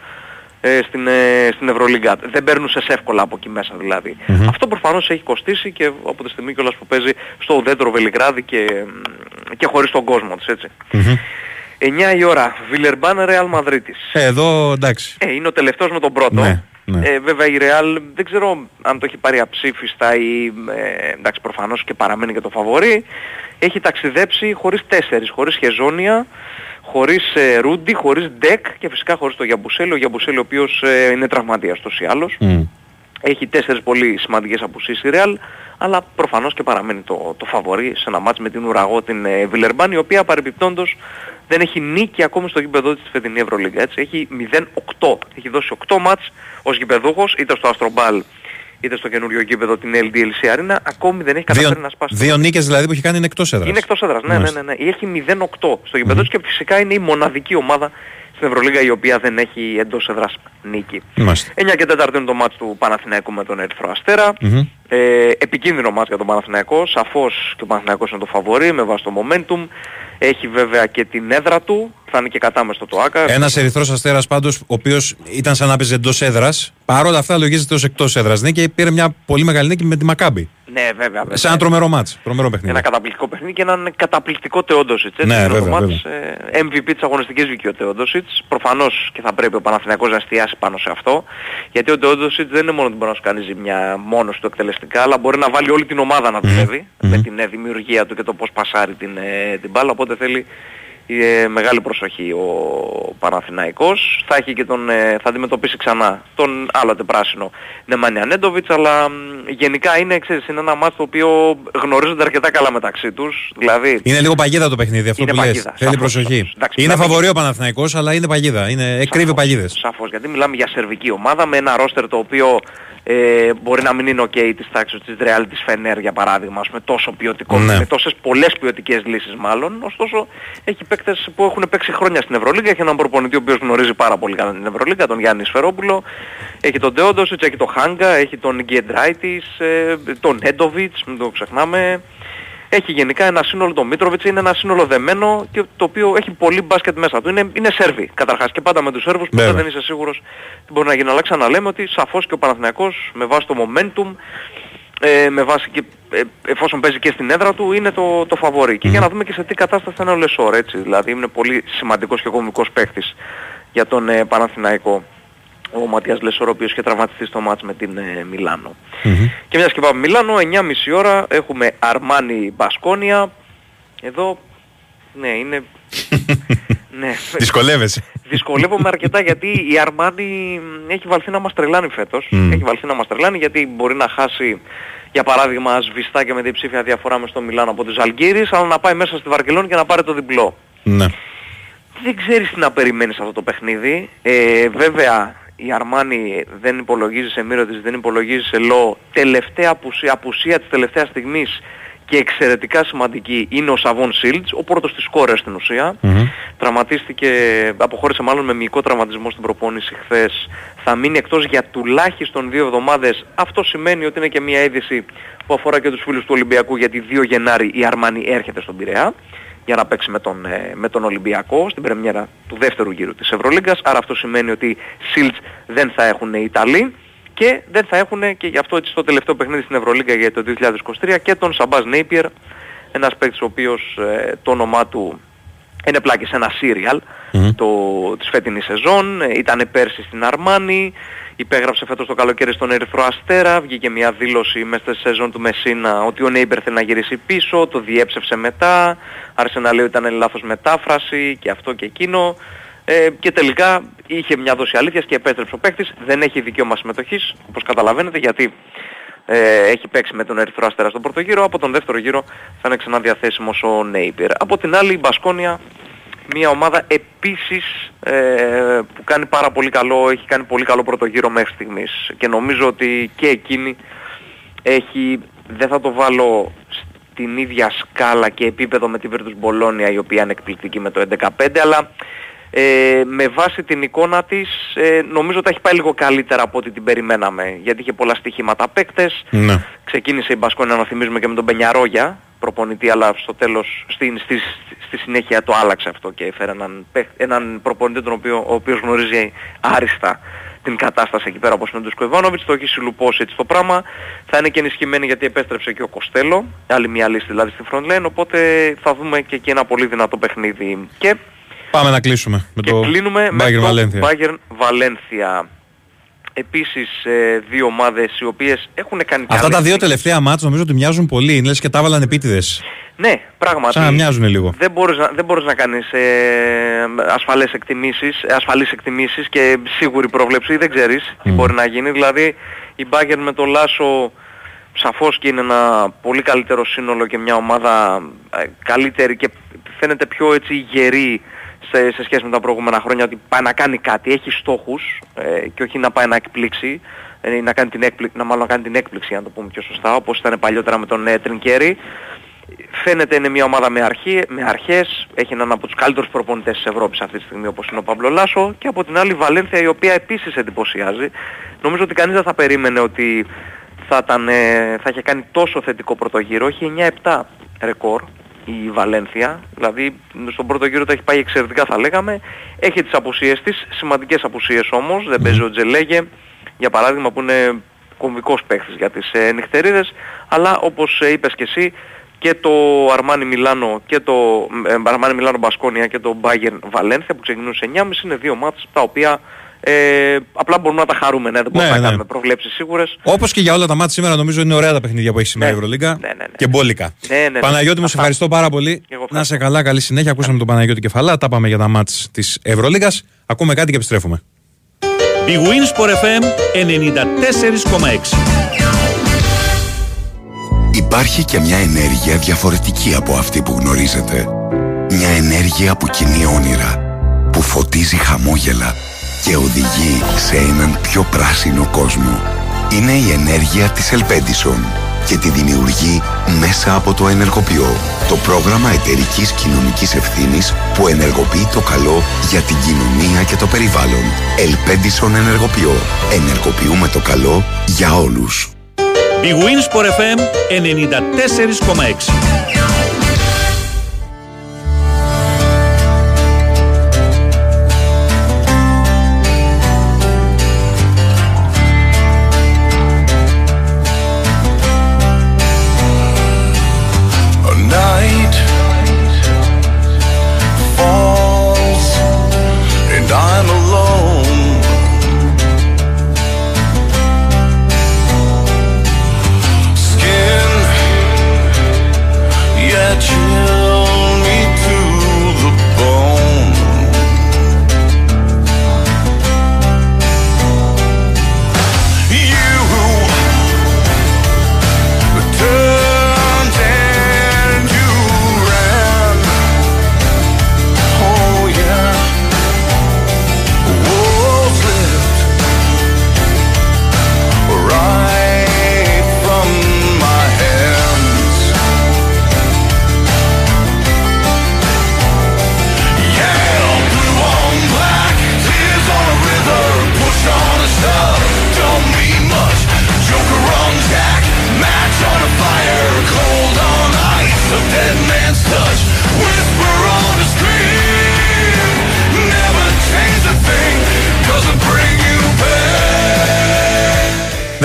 ε, στην, ε, στην Ευρωλίγκα. Δεν παίρνουσες εύκολα από εκεί μέσα δηλαδή. Αυτό προφανώς έχει κοστίσει και από τη στιγμή κιόλας που παίζει στο ουδέτερο Βελιγράδι και, μ, και χωρίς τον κόσμο της, έτσι. 9 η ώρα, Βιλερμπάν Ρεάλ Μαδρίτης. Ε, εδώ εντάξει. Ε, είναι ο τελευταίος με τον πρώτο. Ναι, ναι. Ε, βέβαια η Real δεν ξέρω αν το έχει πάρει αψήφιστα ή ε, εντάξει προφανώς και παραμένει και το φαβορί. Έχει ταξιδέψει χωρίς τέσσερις, χωρίς Χεζόνια, χωρίς ε, Ρούντι, χωρίς Ντεκ και φυσικά χωρίς τον Γιαμπουσέλη. Ο Γιαμπουσέλη ο οποίος ε, είναι τραυματίας τόσο ή άλλως. Μμ. Έχει τέσσερις πολύ σημαντικές απουσίες η Real, αλλά προφανώς και παραμένει το, το φαβορί σε ένα μάτς με την Ουραγό την ε, Βιλερμπάν, η οποία παρεμπιπτόντως δεν έχει νίκη ακόμη στο γήπεδό της στη φετινή Ευρωλίγκα. Έτσι. Έχει 0-8. Έχει δώσει 8 μάτς ως γηπεδούχος, είτε στο Αστρομπάλ είτε στο καινούριο γήπεδο την LDLC Arena, ακόμη δεν έχει καταφέρει Δύο, να σπάσει. δύο νίκες δηλαδή που έχει κάνει είναι εκτός έδρας. Είναι εκτός έδρας, ναι, ναι, Μάλιστα. ναι, ναι. Έχει 0-8 στο γηπεδο της και φυσικά είναι η μοναδική ομάδα στην Ευρωλίγα η οποία δεν έχει εντός έδρας νίκη. Μάλιστα. 9 και 4 είναι το μάτς του Παναθηναϊκού με τον Ερυθρό Αστέρα. Μμμ. Ε, επικίνδυνο μάτς για τον Παναθηναϊκό. Σαφώς και ο Παναθηναϊκός είναι το φαβορί με βάση το momentum. Έχει βέβαια και την έδρα του. Θα είναι και κατάμεστο το ΆΚΑ. Ένας ερυθρός αστέρας πάντως, ο οποίος ήταν σαν να παίζει εντός έδρας, παρόλα αυτά λογίζεται ως εκτός έδρας νίκη και πήρε μια πολύ μεγάλη νίκη με τη Μακάμπη. Ναι, βέβαια. βέβαια. Σε ένα τρομερό μάτς, τρομερό παιχνίδι. Ένα καταπληκτικό παιχνίδι και έναν καταπληκτικό Τεόντοσιτς. Έτσι, Ναι, είναι το βέβαια, μάτς, ε, MVP της αγωνιστικής βγήκε ο Τεόντοσιτς. Προφανώς και θα πρέπει ο Παναθηναϊκός να εστιάσει πάνω σε αυτό. Γιατί ο Τεόντοσιτς δεν είναι μόνο ότι μπορεί να σου κάνει ζημιά μόνος του εκτελεστικά, αλλά μπορεί να βάλει όλη την ομάδα να δουλεύει με την ε, δημιουργία του και το πώς πασάρει την, ε, την μπάλα. Οπότε θέλει ε, μεγάλη προσοχή ο Παναθηναϊκός. Θα, έχει και τον, ε, θα αντιμετωπίσει ξανά τον άλλοτε πράσινο Νεμάνια Νέντοβιτς, αλλά μ, γενικά είναι, ξέρεις, είναι ένα μάτς το οποίο γνωρίζονται αρκετά καλά μεταξύ τους. Δηλαδή, Είναι λίγο παγίδα το παιχνίδι αυτό Είναι που λες. παγίδα, Θέλει σαφώς, προσοχή. σαφώς. Εντάξει, είναι μιλάμε φαβορεί ο Παναθηναϊκός, αλλά είναι παγίδα. Είναι, εκρύβει παγίδες. Σαφώς, γιατί μιλάμε για σερβική ομάδα με ένα ρόστερ το οποίο ε, μπορεί να μην είναι ok της τάξης της Real της Φενέρ για παράδειγμα, με τόσο ποιοτικό, Ναι. με τόσες πολλές ποιοτικές λύσεις μάλλον. Ωστόσο έχει παίκτες που έχουν παίξει χρόνια στην Ευρωλίγα, έχει έναν προπονητή ο οποίος γνωρίζει πάρα πολύ καλά την Ευρωλίγα, τον Γιάννη Σφερόπουλο, έχει τον Τεόντοσιτς, έχει τον Χάγκα, έχει τον Γκέντράιτης, ε, τον Νέντοβιτς, μην το ξεχνάμε. Έχει γενικά ένα σύνολο, το Μίτροβιτς είναι ένα σύνολο δεμένο και το οποίο έχει πολύ μπάσκετ μέσα του. Είναι, είναι Σέρβοι καταρχάς και πάντα με τους Σέρβους ποτέ Βέβαια. δεν είσαι σίγουρος τι μπορεί να γίνει. Αλλά ξαναλέμε ότι σαφώς και ο Παναθηναϊκός με βάση το momentum ε, με βάση και, ε, εφόσον παίζει και στην έδρα του είναι το, το φαβορί. Και για να δούμε και σε τι κατάσταση θα είναι ο Λεσόρ έτσι. Δηλαδή είναι πολύ σημαντικός και κομβικός παίχτης για τον ε, Παναθηναϊκό ο Ματίας Λεσόρ ο οποίος είχε τραυματιστεί στο ματς με την ε, Μιλάνο. Και μιας και πάμε Μιλάνο, 9.30 ώρα έχουμε Αρμάνι Μπασκόνια. Εδώ, ναι, είναι... ναι, Δυσκολεύεσαι. Δυσκολεύομαι αρκετά γιατί η Αρμάνι έχει βαλθεί να μας τρελάνει φέτος. Μμ. Έχει βαλθεί να μας τρελάνει γιατί μπορεί να χάσει για παράδειγμα σβηστά και με διψήφια διαφορά με στο Μιλάνο από τους Αλγύρης αλλά να πάει μέσα στη Βαρκελόνη και να πάρει το διπλό. ναι. Δεν ξέρεις τι να περιμένεις αυτό το παιχνίδι. Ε, βέβαια η Αρμάνι δεν υπολογίζει σε μύρο της, δεν υπολογίζει σε λό. Τελευταία απουσία, απουσία της τελευταίας στιγμής και εξαιρετικά σημαντική είναι ο Σαβόν Σίλτς, ο πρώτος της κόρες στην ουσία. Μμμ. Τραυματίστηκε, αποχώρησε μάλλον με μυϊκό τραυματισμό στην προπόνηση χθες. Θα μείνει εκτός για τουλάχιστον δύο εβδομάδες. Αυτό σημαίνει ότι είναι και μια είδηση που αφορά και τους φίλους του Ολυμπιακού γιατί 2 Γενάρη η Αρμάνι έρχεται στον Πειραιά για να παίξει με τον, ε, με τον Ολυμπιακό στην πρεμιέρα του δεύτερου γύρου της Ευρωλίγκας. Άρα αυτό σημαίνει ότι Σίλτς δεν θα έχουν οι Ιταλοί και δεν θα έχουν και γι' αυτό έτσι στο τελευταίο παιχνίδι στην Ευρωλίγκα για το 2023 και τον Σαμπάς Νέιπιερ, ένας παίκτης ο οποίος ε, το όνομά του είναι πλάκη σε ένα serial Μμμ. το, της φετινής σεζόν, ε, ήταν πέρσι στην Αρμάνι, υπέγραψε φέτος το καλοκαίρι στον Ερυθρό Αστέρα, βγήκε μια δήλωση μέσα στη σεζόν του Μεσίνα ότι ο Νέιμπερ θέλει να γυρίσει πίσω, το διέψευσε μετά, άρχισε να λέει ότι ήταν λάθος μετάφραση και αυτό και εκείνο. Ε, και τελικά είχε μια δόση αλήθειας και επέστρεψε ο παίκτης, δεν έχει δικαίωμα συμμετοχής, όπως καταλαβαίνετε, γιατί ε, έχει παίξει με τον Ερυθρό Αστέρα στον πρώτο γύρο, από τον δεύτερο γύρο θα είναι ξανά διαθέσιμος ο Νέιπερ. Από την άλλη η Μπασκόνια, μια ομάδα επίσης ε, που κάνει πάρα πολύ καλό, έχει κάνει πολύ καλό πρώτο γύρο μέχρι στιγμής και νομίζω ότι και εκείνη έχει, δεν θα το βάλω στην ίδια σκάλα και επίπεδο με την Virtus Bologna η οποία είναι εκπληκτική με το 11-5 αλλά ε, με βάση την εικόνα της ε, νομίζω ότι έχει πάει λίγο καλύτερα από ό,τι την περιμέναμε γιατί είχε πολλά στοιχήματα παίκτες Ναι. ξεκίνησε η Μπασκόνια να θυμίζουμε και με τον Πενιαρόγια προπονητή αλλά στο τέλος στη, στη, στη συνέχεια το άλλαξε αυτό και έφερε έναν, παίχ- έναν προπονητή τον οποίο, ο οποίος γνωρίζει άριστα την κατάσταση εκεί πέρα όπως είναι ο Ντουσκο Ιβάνοβιτς, το έχει συλλουπώσει έτσι το πράγμα. Θα είναι και ενισχυμένη γιατί επέστρεψε και ο Κοστέλο, άλλη μια λύση δηλαδή στη front lane, οπότε θα δούμε και εκεί ένα πολύ δυνατό παιχνίδι. Και, Πάμε να κλείσουμε με και το κλείνουμε με Bayern το Valencia. Bayern Valencia. Επίσης ε, δύο ομάδες οι οποίες έχουν κάνει Αυτά καλές τα δύο νίκες. τελευταία μάτς νομίζω ότι μοιάζουν πολύ. Είναι λες και τα έβαλαν επίτηδες. Ναι, πράγματι. Σαν να μοιάζουν λίγο. Δεν μπορείς να, δεν μπορείς να κάνεις ε, ασφαλές εκτιμήσεις, ε, ασφαλείς εκτιμήσεις και σίγουρη πρόβλεψη, δεν ξέρεις τι μπορεί να γίνει. Δηλαδή η Bayern με το Λάσο σαφώς και είναι ένα πολύ καλύτερο σύνολο και μια ομάδα ε, καλύτερη και φαίνεται πιο έτσι γερή σε, σε σχέση με τα προηγούμενα χρόνια ότι πάει να κάνει κάτι, έχει στόχους ε, και όχι να πάει να εκπλήξει ε, να, κάνει την έκπληξη, να μάλλον να κάνει την έκπληξη να το πούμε πιο σωστά όπως ήταν παλιότερα με τον ε, Τρινκέρι Φαίνεται είναι μια ομάδα με, αρχή, με αρχές, έχει έναν από τους καλύτερους προπονητές της Ευρώπης αυτή τη στιγμή όπως είναι ο Παύλο Λάσο και από την άλλη η Βαλένθια η οποία επίσης εντυπωσιάζει. Νομίζω ότι κανείς δεν θα περίμενε ότι θα, ήταν, ε, θα είχε κάνει τόσο θετικό πρώτο γύρο. Έχει 9-7 ρεκόρ η Βαλένθια, δηλαδή στον πρώτο γύρο το έχει πάει εξαιρετικά θα λέγαμε. Έχει τις απουσίες της, σημαντικές απουσίες όμως, δεν παίζει ο Τζελέγε για παράδειγμα που είναι κομβικός παίχτης για τις ε, νυχτερίδες, αλλά όπως ε, είπες και εσύ και το Αρμάνι Μιλάνο και το ε, Αρμάνι Μιλάνο Μπασκόνια και το Bayern Valencia που ξεκινούν σε 9.30 είναι δύο μάτς τα οποία Ε, απλά μπορούμε να τα χαρούμε, ναι, δεν μπορούμε Ναι, να ναι. κάνουμε προβλέψεις σίγουρες. Όπως και για όλα τα μάτια σήμερα, νομίζω είναι ωραία τα παιχνίδια που έχει σήμερα η Ναι. Ευρωλίγκα. Ναι, ναι, ναι. Και μπόλικα. Ναι, ναι, ναι. Παναγιώτη, μου σε Αυτά. ευχαριστώ πάρα πολύ. εγώ Να σε καλά, καλή συνέχεια. Ακούσαμε τον Παναγιώτη Κεφαλά. Τα πάμε για τα μάτια της Ευρωλίγκας. Ακούμε κάτι και επιστρέφουμε. Η Winsport FM 94,6. Υπάρχει και μια ενέργεια διαφορετική από αυτή που γνωρίζετε. Μια ενέργεια που κινεί όνειρα, που φωτίζει χαμόγελα και οδηγεί σε έναν πιο πράσινο κόσμο. Είναι η ενέργεια της Ελπέντισον και τη δημιουργεί μέσα από το Ενεργοποιώ, το πρόγραμμα εταιρικής κοινωνικής ευθύνης που ενεργοποιεί το καλό για την κοινωνία και το περιβάλλον. Ελπέντισον Ενεργοποιώ. Ενεργοποιούμε το καλό για όλους. Η Winsport FM 94,6.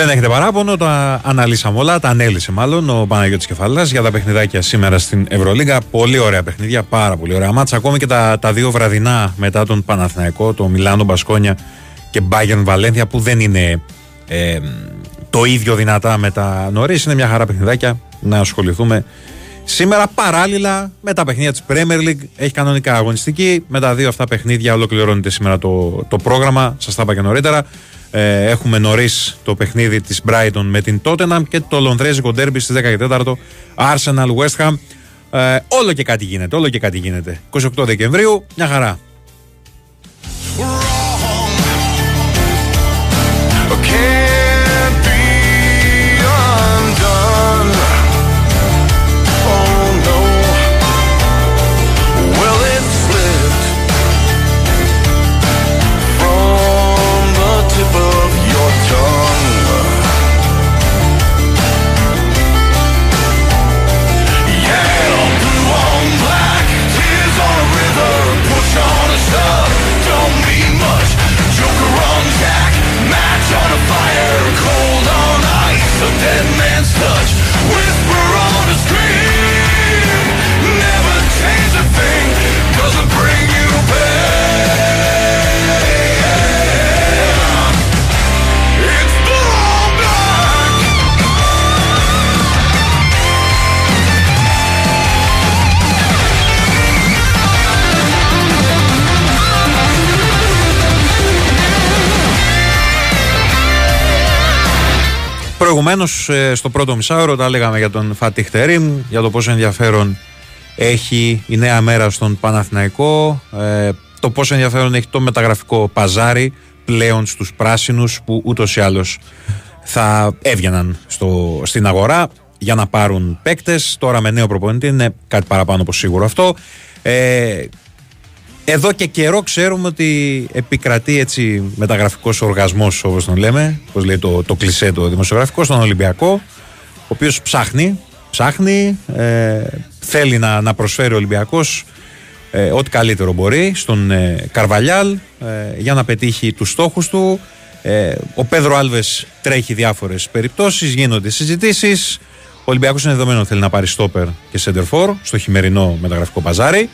Δεν έχετε παράπονο, τα αναλύσαμε όλα, τα ανέλησε μάλλον ο Παναγιώτης Κεφαλάς για τα παιχνιδάκια σήμερα στην Ευρωλίγα. Πολύ ωραία παιχνίδια, πάρα πολύ ωραία μάτσα. Ακόμη και τα, τα δύο βραδινά μετά τον Παναθηναϊκό, το Μιλάνο Μπασκόνια και Bayern Βαλένθια που δεν είναι ε, το ίδιο δυνατά με τα νωρίς. Είναι μια χαρά παιχνιδάκια να ασχοληθούμε σήμερα παράλληλα με τα παιχνίδια της Premier League. Έχει κανονικά αγωνιστική. Με τα δύο αυτά παιχνίδια ολοκληρώνεται σήμερα το, το πρόγραμμα. Σας τα είπα και νωρίτερα. Ε, έχουμε νωρίς το παιχνίδι της Brighton με την Tottenham και το Λονδρέζικο Derby στις 14 Arsenal West Ham. Ε, όλο και κάτι γίνεται, όλο και κάτι γίνεται. 28 Δεκεμβρίου, μια χαρά. Προηγουμένως, στο πρώτο μισάωρο, τα λέγαμε για τον Φατίχ Τερίμ, για το πόσο ενδιαφέρον έχει η νέα μέρα στον Παναθηναϊκό, ε, το πόσο ενδιαφέρον έχει το μεταγραφικό παζάρι πλέον στους πράσινους που ούτως ή άλλως θα έβγαιναν στο, στην αγορά για να πάρουν παίκτες. Τώρα με νέο προπονητή είναι κάτι παραπάνω από σίγουρο αυτό. Ε, εδώ και καιρό ξέρουμε ότι επικρατεί έτσι μεταγραφικός οργασμός όπως τον λέμε, όπως λέει το, το κλισέ το δημοσιογραφικό στον Ολυμπιακό, ο οποίος ψάχνει, ψάχνει, ε, θέλει να, να προσφέρει ο Ολυμπιακός ε, ό,τι καλύτερο μπορεί στον ε, Καρβαλιάλ ε, για να πετύχει τους στόχους του. Ε, ο Πέδρο Άλβες τρέχει διάφορες περιπτώσεις, γίνονται συζητήσεις. Ο Ολυμπιακός είναι δεδομένο ότι θέλει να πάρει στόπερ και σέντερφορ στο χειμερινό μεταγραφικό παζάρι.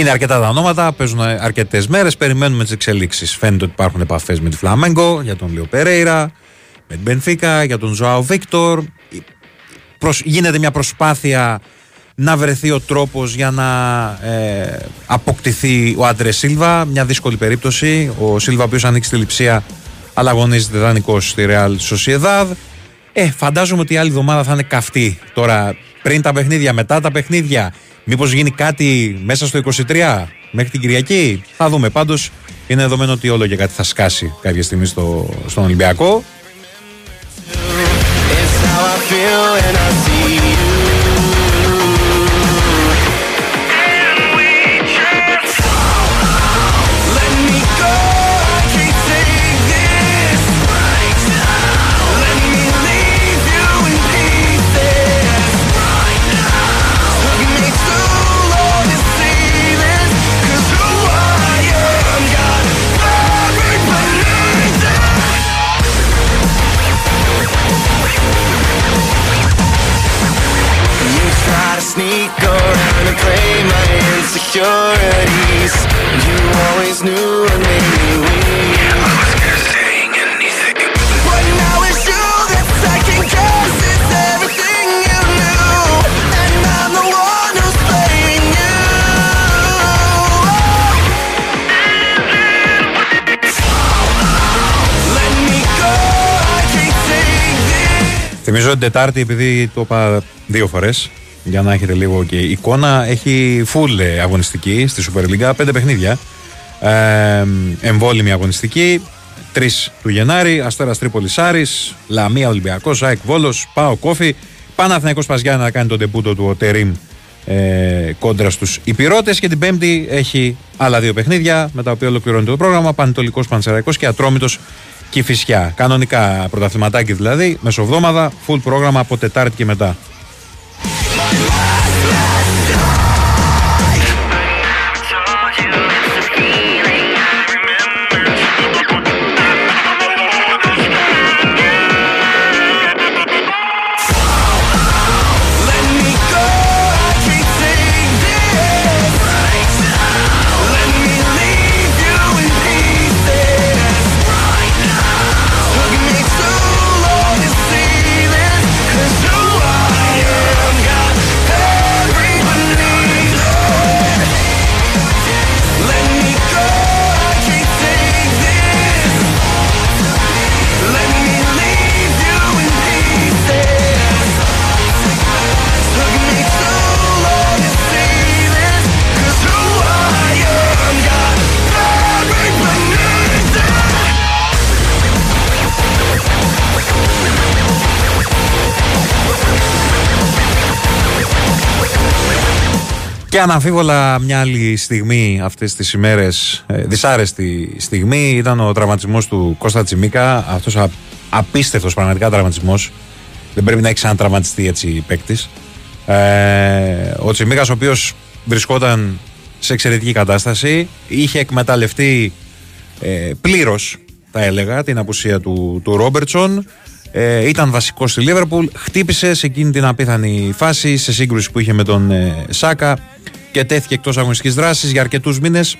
Είναι αρκετά τα ονόματα, παίζουν αρκετές μέρες. Περιμένουμε τις εξελίξεις. Φαίνεται ότι υπάρχουν επαφές με τη Φλαμέγκο για τον Λίο Περέιρα, με την Μπενφίκα, για τον Ζωάο Βίκτορ. Προσ- Γίνεται μια προσπάθεια να βρεθεί ο τρόπος για να ε, αποκτηθεί ο Άντρε Σίλβα. Μια δύσκολη περίπτωση. Ο Σίλβα, ο οποίος ανοίξει τη λειψία, αλλά αγωνίζεται δανεικός στη Real Sociedad. Ε, φαντάζομαι ότι η άλλη εβδομάδα θα είναι καυτή. Τώρα, πριν τα παιχνίδια, μετά τα παιχνίδια, μήπως γίνει κάτι μέσα στο 23 μέχρι την Κυριακή; Θα δούμε. Πάντως, είναι δεδομένο ότι όλο και κάτι θα σκάσει κάποια στιγμή στο, στον Ολυμπιακό. It's how I feel when I see Θα με ζούντε ταρτί, επειδή το παν δύο φορές για να έχετε λίγο και εικόνα, έχει full ε, αγωνιστική στη Super League, πέντε παιχνίδια. Ε, εμβόλυμη αγωνιστική, 3 του Γενάρη, Αστέρας Τρίπολης Άρης, Λαμία Ολυμπιακός, ΑΕΚ Βόλος, Πάο Κόφι, Παναθηναϊκός Παζιάννα να κάνει τον τεμπούτο του ο Τερίμ ε, κόντρα στους Υπηρώτες και την Πέμπτη έχει άλλα δύο παιχνίδια με τα οποία ολοκληρώνεται το πρόγραμμα. Πανετολικός Πανσεραϊκός και Ατρόμητος Κηφισιά. Κανονικά πρωταθληματάκι δηλαδή, μεσοβδόμαδα, full πρόγραμμα από Τετάρτη και μετά. Yeah. Και αναμφίβολα μια άλλη στιγμή αυτές τις ημέρες, ε, δυσάρεστη στιγμή, ήταν ο τραυματισμός του Κώστα Τσιμίκα. Αυτός α, απίστευτος πραγματικά τραυματισμός. Δεν πρέπει να έχει ξανατραυματιστεί έτσι παίκτης. Ε, ο Τσιμίκας ο οποίος βρισκόταν σε εξαιρετική κατάσταση, είχε εκμεταλλευτεί ε, πλήρως θα έλεγα την απουσία του, του Ρόμπερτσον ε, ήταν βασικός στη Λίβερπουλ χτύπησε σε εκείνη την απίθανη φάση σε σύγκρουση που είχε με τον ε, Σάκα και τέθηκε εκτός αγωνιστικής δράσης για αρκετούς μήνες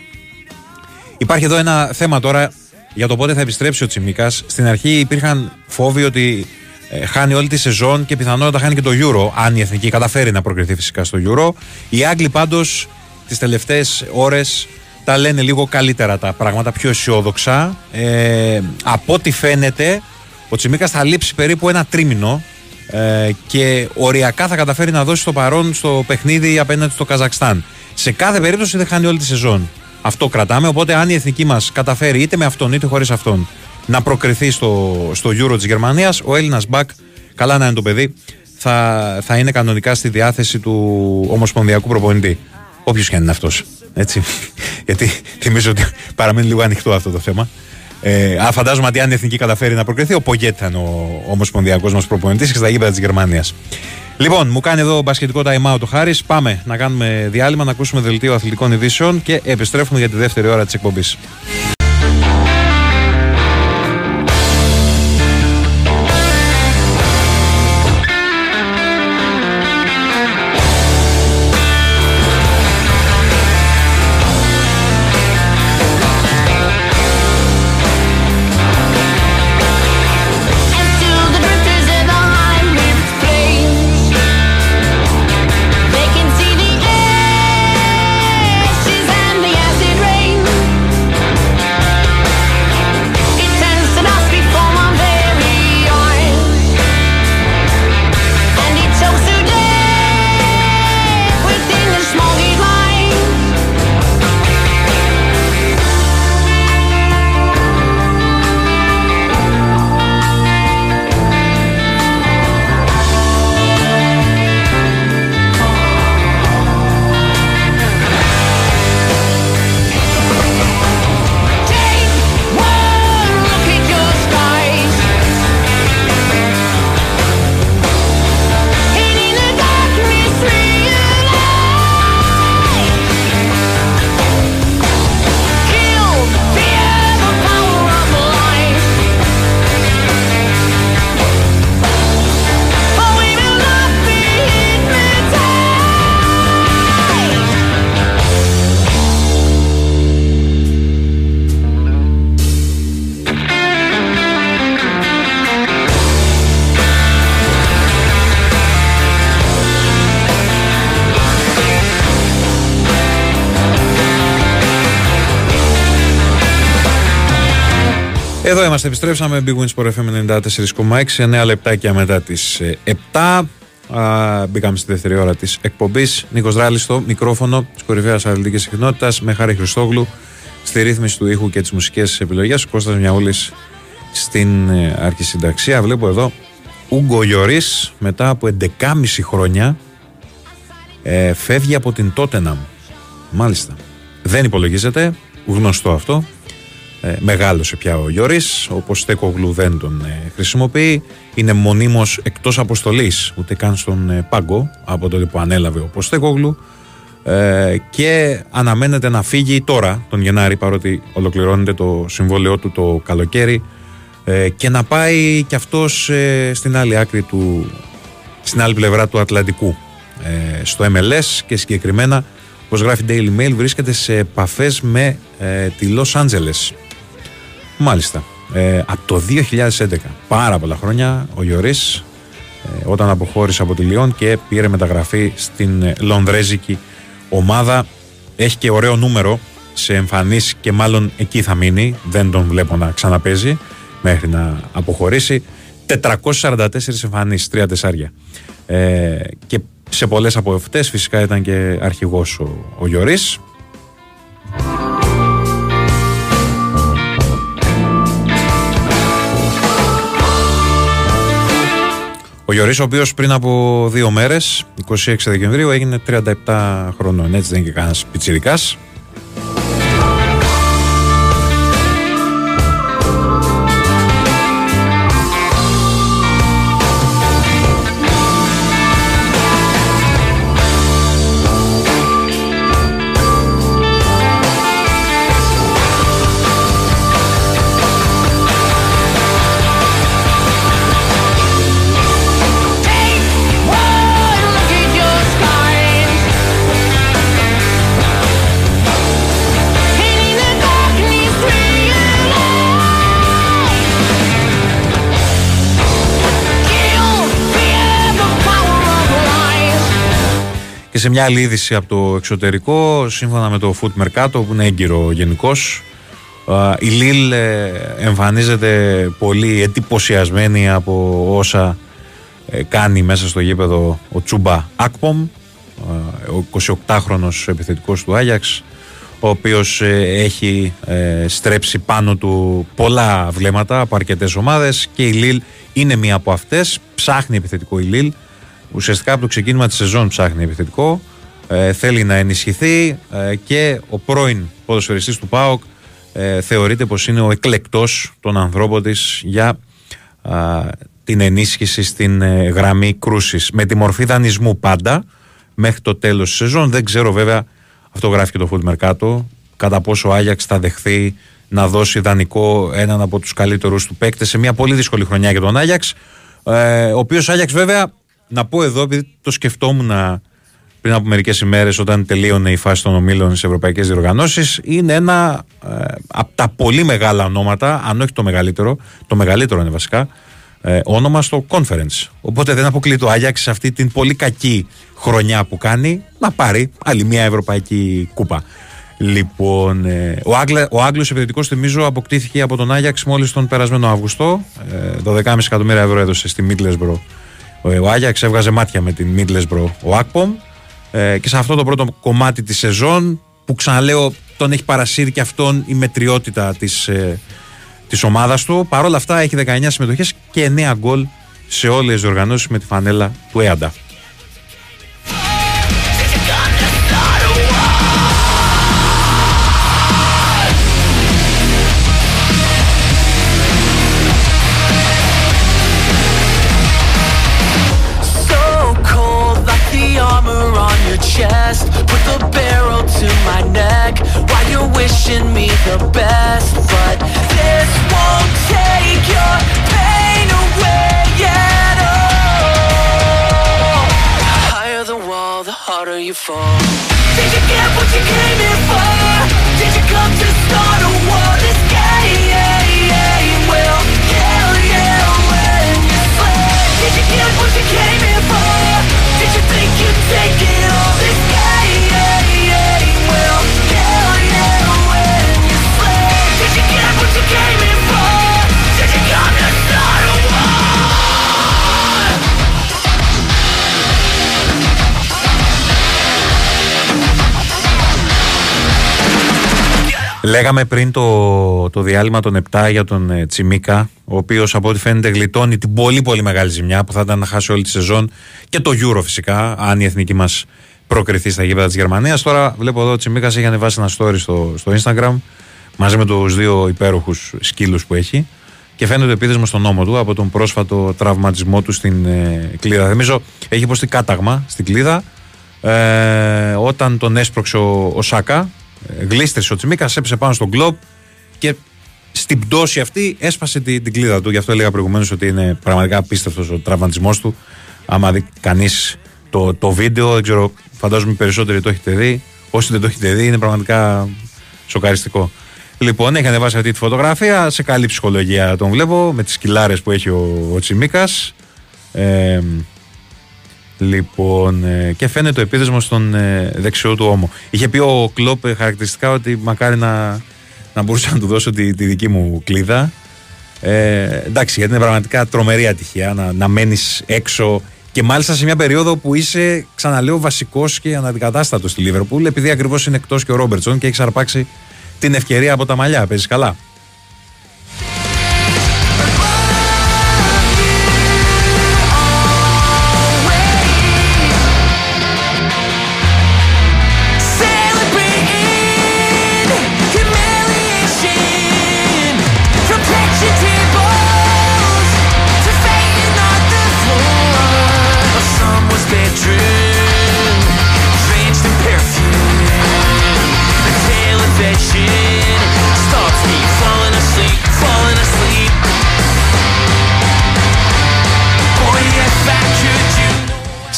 Υπάρχει εδώ ένα θέμα τώρα για το πότε θα επιστρέψει ο Τσιμίκα. Στην αρχή υπήρχαν φόβοι ότι ε, χάνει όλη τη σεζόν και πιθανότατα χάνει και το Euro, αν η εθνική καταφέρει να προκριθεί φυσικά στο Euro. Οι Άγγλοι πάντως τις τελευταίες ώρες τα λένε λίγο καλύτερα τα πράγματα, πιο αισιόδοξα. Ε, από ό,τι φαίνεται, ο Τσιμίκας θα λείψει περίπου ένα τρίμηνο ε, και οριακά θα καταφέρει να δώσει το παρόν στο παιχνίδι απέναντι στο Καζακστάν. Σε κάθε περίπτωση δεν χάνει όλη τη σεζόν. Αυτό κρατάμε. Οπότε, αν η εθνική μας καταφέρει είτε με αυτόν είτε χωρίς αυτόν να προκριθεί στο, στο Euro της Γερμανίας, ο Έλληνας Μπακ, καλά να είναι το παιδί, θα, θα είναι κανονικά στη διάθεση του Ομοσπονδιακού προπονητή. Όποιος και αν είναι αυτός. Έτσι. Γιατί θυμίζω ότι παραμένει λίγο ανοιχτό αυτό το θέμα. Ε, α, φαντάζομαι ότι αν η εθνική καταφέρει να προκριθεί, ο Πογκέτ θα είναι ο ομοσπονδιακός μας προπονητής και στα γήπεδα της Γερμανίας. Λοιπόν, μου κάνει εδώ μπασκετικό time out ο Χάρης. Πάμε να κάνουμε διάλειμμα, να ακούσουμε δελτίο αθλητικών ειδήσεων και επιστρέφουμε για τη δεύτερη ώρα της εκπομπής. Είμαστε, επιστρέψαμε. Big Wins Sport FM 94,6. 9 λεπτάκια μετά τις 7. Α, μπήκαμε στη δεύτερη ώρα της εκπομπής. Νίκος Ράλης στο μικρόφωνο της κορυφαίας αθλητικής συχνότητας με Χάρη Χριστόγλου στη ρύθμιση του ήχου και τις μουσικές επιλογές. Κώστας Μιαούλης στην ε, αρχισυνταξία. Βλέπω εδώ Ούγκο Γιωρή μετά από 11,5 χρόνια ε, φεύγει από την Τότεναμ. Μάλιστα. Δεν υπολογίζεται, γνωστό αυτό. Ε, μεγάλωσε πια ο Γιώρης, όπως Στέκογλου δεν τον ε, χρησιμοποιεί. Είναι μονίμως εκτός αποστολής, ούτε καν στον ε, πάγκο, από τότε που ανέλαβε ο Ποστέκογλου. Ε, και αναμένεται να φύγει τώρα, τον Γενάρη, παρότι ολοκληρώνεται το συμβόλαιό του το καλοκαίρι, ε, και να πάει κι αυτός ε, στην άλλη άκρη του, στην άλλη πλευρά του Ατλαντικού. Ε, στο MLS και συγκεκριμένα, όπως γράφει Daily Mail, βρίσκεται σε επαφές με ε, τη Los Angeles. Μάλιστα. Ε, από το 2011, πάρα πολλά χρόνια, ο Γιωρίς ε, όταν αποχώρησε από τη Λιόν και πήρε μεταγραφή στην ε, Λονδρέζικη ομάδα. Έχει και ωραίο νούμερο σε εμφανίσεις και μάλλον εκεί θα μείνει. Δεν τον βλέπω να ξαναπέζει μέχρι να αποχωρήσει. 444 εμφανίσεις, τρία τεσσάρια. Ε, και σε πολλές από αυτές φυσικά ήταν και αρχηγός ο, ο Γιωρίς. Ο Γιωρίς ο οποίος πριν από δύο μέρες, 26 Δεκεμβρίου, έγινε 37 χρονών. Έτσι δεν είναι και κανένας πιτσιρικάς. Σε μια άλλη είδηση από το εξωτερικό, σύμφωνα με το Foot Mercato που είναι έγκυρο γενικώς, η Λίλ ε, εμφανίζεται πολύ εντυπωσιασμένη από όσα ε, κάνει μέσα στο γήπεδο ο Τσούμπα Ακπομ, ε, ο 28χρονος επιθετικός του Άγιαξ, ο οποίος ε, έχει ε, στρέψει πάνω του πολλά βλέμματα από αρκετές ομάδες και η Λίλ είναι μία από αυτές, ψάχνει επιθετικό η Λίλ, ουσιαστικά από το ξεκίνημα της σεζόν ψάχνει επιθετικό, ε, θέλει να ενισχυθεί ε, και ο πρώην ποδοσφαιριστής του ΠΑΟΚ ε, θεωρείται πως είναι ο εκλεκτός των ανθρώπων της για α, την ενίσχυση στην ε, γραμμή κρούσης. Με τη μορφή δανεισμού πάντα μέχρι το τέλος της σεζόν. Δεν ξέρω βέβαια αυτό γράφει και το Food Mercato κατά πόσο ο Άγιαξ θα δεχθεί να δώσει δανεικό έναν από τους καλύτερους του παίκτες σε μια πολύ δύσκολη χρονιά για τον Άγιαξ. Ε, ο οποίος Άγιαξ βέβαια να πω εδώ επειδή το σκεφτόμουν πριν από μερικές ημέρες όταν τελείωνε η φάση των ομίλων στις ευρωπαϊκές διοργανώσεις είναι ένα ε, από τα πολύ μεγάλα ονόματα αν όχι το μεγαλύτερο το μεγαλύτερο είναι βασικά ε, όνομα στο conference. Οπότε δεν αποκλεί το Άγιαξ σε αυτή την πολύ κακή χρονιά που κάνει να πάρει άλλη μια ευρωπαϊκή κούπα. Λοιπόν, ε, ο, Άγγλα, ο Άγγλος επιθετικός θυμίζω αποκτήθηκε από τον Άγιαξ μόλις τον περασμένο Αύγουστο. Ε, 12,5 εκατομμύρια ευρώ έδωσε στη Middlesbrough ο, ο Άγιαξ έβγαζε μάτια με την Middlesbrough. Ο Ακπομ ε, και σε αυτό το πρώτο κομμάτι της σεζόν που ξαναλέω τον έχει παρασύρει και αυτόν η μετριότητα της, ε, της ομάδας του. Παρόλα αυτά έχει 19 συμμετοχές και 9 γκολ σε όλες τις οργανώσεις με τη φανέλα του ΕΑΝΤΑ the best. But this won't take your pain away at all. Higher the wall, the harder you fall. Did you get what you came here for? Did you come to start Λέγαμε πριν το, το διάλειμμα των 7 για τον ε, Τσιμίκα, ο οποίος από ό,τι φαίνεται γλιτώνει την πολύ πολύ μεγάλη ζημιά που θα ήταν να χάσει όλη τη σεζόν και το Euro φυσικά, αν η εθνική μας προκριθεί στα γήπεδα της Γερμανίας. Τώρα βλέπω εδώ ο Τσιμίκα έχει ανεβάσει ένα story στο, στο Instagram μαζί με τους δύο υπέροχους σκύλους που έχει και φαίνεται επίδεσμος στον νόμο του από τον πρόσφατο τραυματισμό του στην ε, κλίδα. Θυμίζω έχει υποστεί κάταγμα στην κλίδα ε, όταν τον έσπρωξε ο, ο Σάκα ε, γλίστρησε ο Τσιμίκας, έπεσε πάνω στον κλοπ και στην πτώση αυτή έσπασε την, την κλίδα του. Γι' αυτό έλεγα προηγουμένως ότι είναι πραγματικά απίστευτος ο τραυματισμός του. Άμα δει κανείς το, το βίντεο, δεν ξέρω, φαντάζομαι περισσότεροι το έχετε δει. Όσοι δεν το έχετε δει, είναι πραγματικά σοκαριστικό. Λοιπόν, έχει ανεβάσει αυτή τη φωτογραφία. Σε καλή ψυχολογία τον βλέπω με τις κιλάρε που έχει ο, ο Τσιμίκας. Ε, Λοιπόν, ε, και φαίνεται το επίδεσμο στον ε, δεξιό του ώμο. Είχε πει ο Κλόπ ε, χαρακτηριστικά ότι μακάρι να, να μπορούσα να του δώσω τη, τη δική μου κλίδα. Ε, εντάξει, γιατί είναι πραγματικά τρομερή ατυχία να, να μένεις έξω και μάλιστα σε μια περίοδο που είσαι, ξαναλέω, βασικός και αναντικατάστατος στη Λίβερπουλ, επειδή ακριβώς είναι εκτός και ο Ρόμπερτσον και έχεις αρπάξει την ευκαιρία από τα μαλλιά. Παίζεις καλά;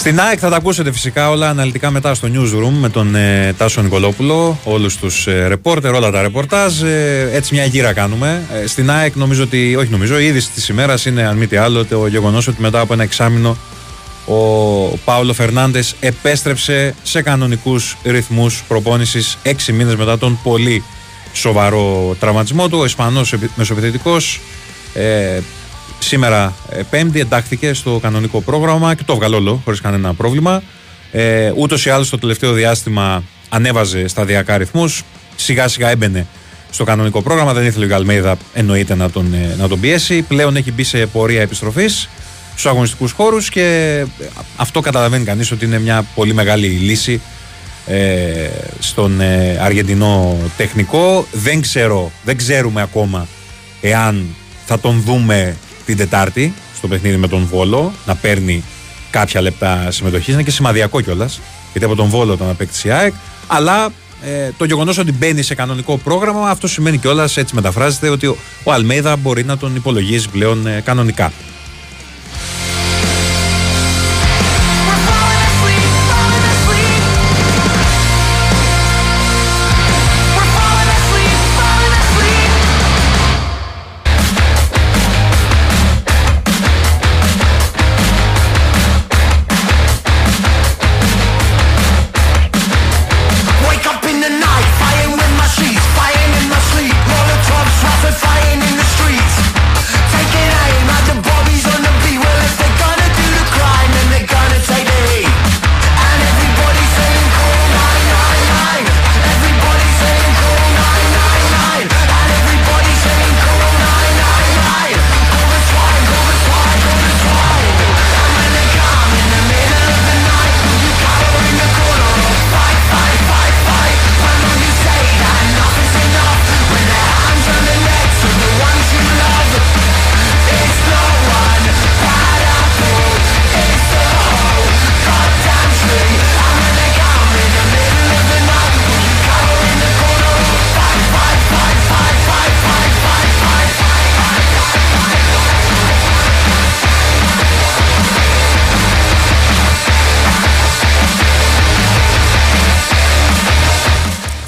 Στην ΑΕΚ θα τα ακούσετε φυσικά όλα αναλυτικά μετά στο newsroom με τον ε, Τάσο Νικολόπουλο, όλους τους ε, ρεπόρτερ, όλα τα ρεπορτάζ. Ε, έτσι μια γύρα κάνουμε. Ε, στην ΑΕΚ νομίζω ότι, όχι νομίζω, η είδηση της ημέρας είναι αν μη τι άλλο το γεγονός ότι μετά από ένα εξάμεινο ο Πάολο Φερνάντες επέστρεψε σε κανονικούς ρυθμούς προπόνησης έξι μήνες μετά τον πολύ σοβαρό τραυματισμό του. Ο Ισπανός μεσοπαιδευτικό ε, Σήμερα ε, Πέμπτη εντάχθηκε στο κανονικό πρόγραμμα και το έβγαλε όλο χωρίς κανένα πρόβλημα. Ε, Ούτως ή άλλως το τελευταίο διάστημα ανέβαζε σταδιακά ρυθμούς. Σιγά σιγά έμπαινε στο κανονικό πρόγραμμα. Δεν ήθελε ο Γαλμέιδα εννοείται να τον, ε, να τον πιέσει. Πλέον έχει μπει σε πορεία επιστροφής στους αγωνιστικούς χώρους και αυτό καταλαβαίνει κανείς ότι είναι μια πολύ μεγάλη λύση ε, στον ε, Αργεντινό τεχνικό. Δεν ξέρω, δεν ξέρουμε ακόμα εάν θα τον δούμε την Τετάρτη στο παιχνίδι με τον Βόλο να παίρνει κάποια λεπτά συμμετοχής. Είναι και σημαδιακό κιόλας, γιατί από τον Βόλο τον απέκτησε η ΑΕΚ. Αλλά ε, το γεγονός ότι μπαίνει σε κανονικό πρόγραμμα, αυτό σημαίνει κιόλας, έτσι μεταφράζεται, ότι ο, ο Αλμέιδα μπορεί να τον υπολογίζει πλέον ε, κανονικά.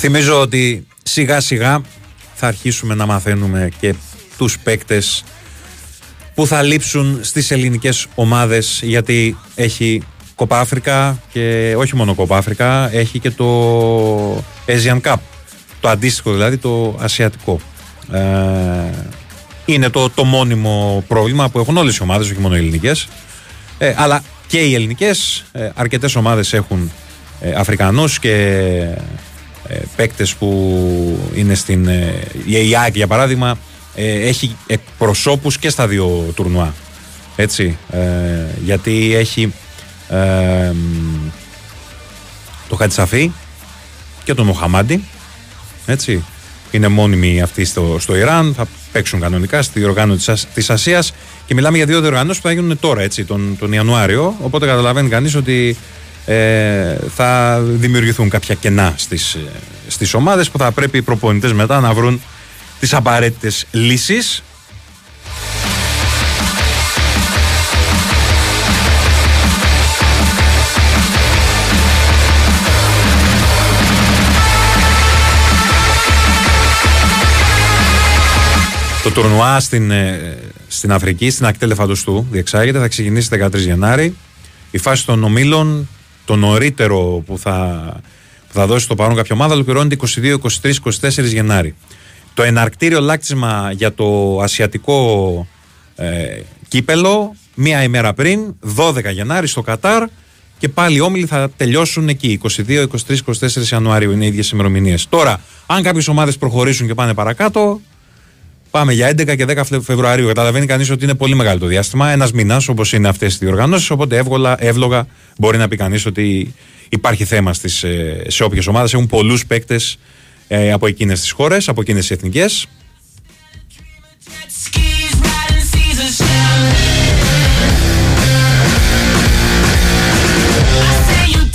Θυμίζω ότι σιγά σιγά θα αρχίσουμε να μαθαίνουμε και τους παίκτες που θα λείψουν στις ελληνικές ομάδες γιατί έχει Κοπά Αφρικα και όχι μόνο Κοπά Αφρικα, έχει και το Asian Cup, το αντίστοιχο δηλαδή το ασιατικό. Ε, είναι το, το μόνιμο πρόβλημα που έχουν όλες οι ομάδες, όχι μόνο οι ελληνικές. Ε, αλλά και οι ελληνικές, ε, αρκετές ομάδες έχουν ε, Αφρικανούς και ε, παίκτες που είναι στην... Ε, η ΑΕΚ για παράδειγμα ε, έχει εκπροσώπους και στα δύο τουρνουά. Έτσι, ε, γιατί έχει ε, το Χατσαφή και τον Μοχαμάντι. Έτσι, είναι μόνιμοι αυτοί στο, στο Ιράν, θα παίξουν κανονικά στη διοργάνωση της, της Ασίας και μιλάμε για δύο διοργανώσεις που θα γίνουν τώρα, έτσι, τον, τον Ιανουάριο, οπότε καταλαβαίνει κανείς ότι ε, θα δημιουργηθούν κάποια κενά στις, ε, στις ομάδες που θα πρέπει οι προπονητές μετά να βρουν τις απαραίτητες λύσεις Το τουρνουά στην, ε, στην Αφρική, στην ακτή Ελεφαντοστού, διεξάγεται, θα ξεκινήσει 13 Γενάρη. Η φάση των ομίλων, το νωρίτερο που θα, που θα δώσει το παρόν κάποια ομάδα, ολοκληρώνεται 22, 23, 24 Γενάρη. Το εναρκτήριο λάκτισμα για το ασιατικό ε, κύπελο, μία ημέρα πριν, 12 Γενάρη στο Κατάρ, και πάλι οι όμιλοι θα τελειώσουν εκεί, 22, 23, 24 Ιανουαρίου. Είναι οι ίδιες ημερομηνίες. Τώρα, αν κάποιες ομάδες προχωρήσουν και πάνε παρακάτω, Πάμε για 11 και 10 Φεβρουαρίου. Καταλαβαίνει κανείς ότι είναι πολύ μεγάλο το διάστημα. Ένας μήνα όπως είναι αυτές οι διοργανώσεις. Οπότε εύγολα, εύλογα μπορεί να πει κανείς ότι υπάρχει θέμα στις, ε, σε όποιες ομάδες. Έχουν πολλούς παίκτες ε, από εκείνες τις χώρες, από εκείνες τις εθνικές.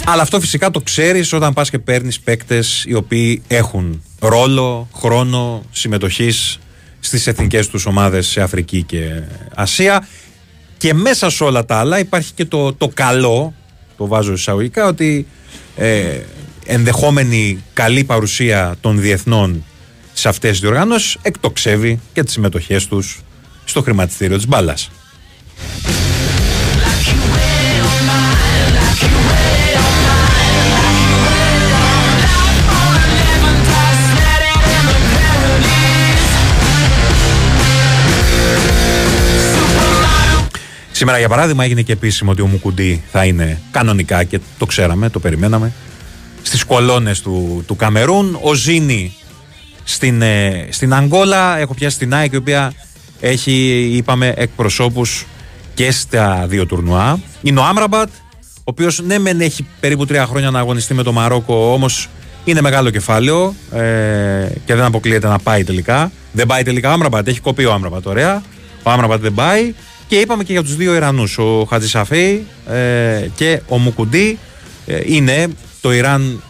Αλλά αυτό φυσικά το ξέρεις όταν πας και παίρνεις παίκτες οι οποίοι έχουν ρόλο, χρόνο συμμετοχής στις εθνικές τους ομάδες σε Αφρική και Ασία και μέσα σε όλα τα άλλα υπάρχει και το, το καλό, το βάζω εισαγωγικά, ότι ε, ενδεχόμενη καλή παρουσία των διεθνών σε αυτές τις διοργανώσεις εκτοξεύει και τις συμμετοχές τους στο χρηματιστήριο της μπάλας. Σήμερα, για παράδειγμα, έγινε και επίσημο ότι ο Μουκουντή θα είναι κανονικά και το ξέραμε, το περιμέναμε. Στις κολόνες του, του Καμερούν. Ο Ζήνη στην, ε, στην Αγγόλα. Έχω πιάσει την ΑΕΚ η οποία έχει, είπαμε, εκπροσώπους και στα δύο τουρνουά. Είναι ο Άμραμπατ, ο οποίος ναι, μεν έχει περίπου τρία χρόνια να αγωνιστεί με το Μαρόκο, όμως είναι μεγάλο κεφάλαιο ε, και δεν αποκλείεται να πάει τελικά. Δεν πάει τελικά ο Άμραμπατ, έχει κοπεί ο Άμραμπατ, ωραία. Ο Άμραμπατ δεν πάει. Και είπαμε και για τους δύο Ιρανούς, ο Χατζησαφέη ε, και ο Μουκουντή ε, είναι το Ιράν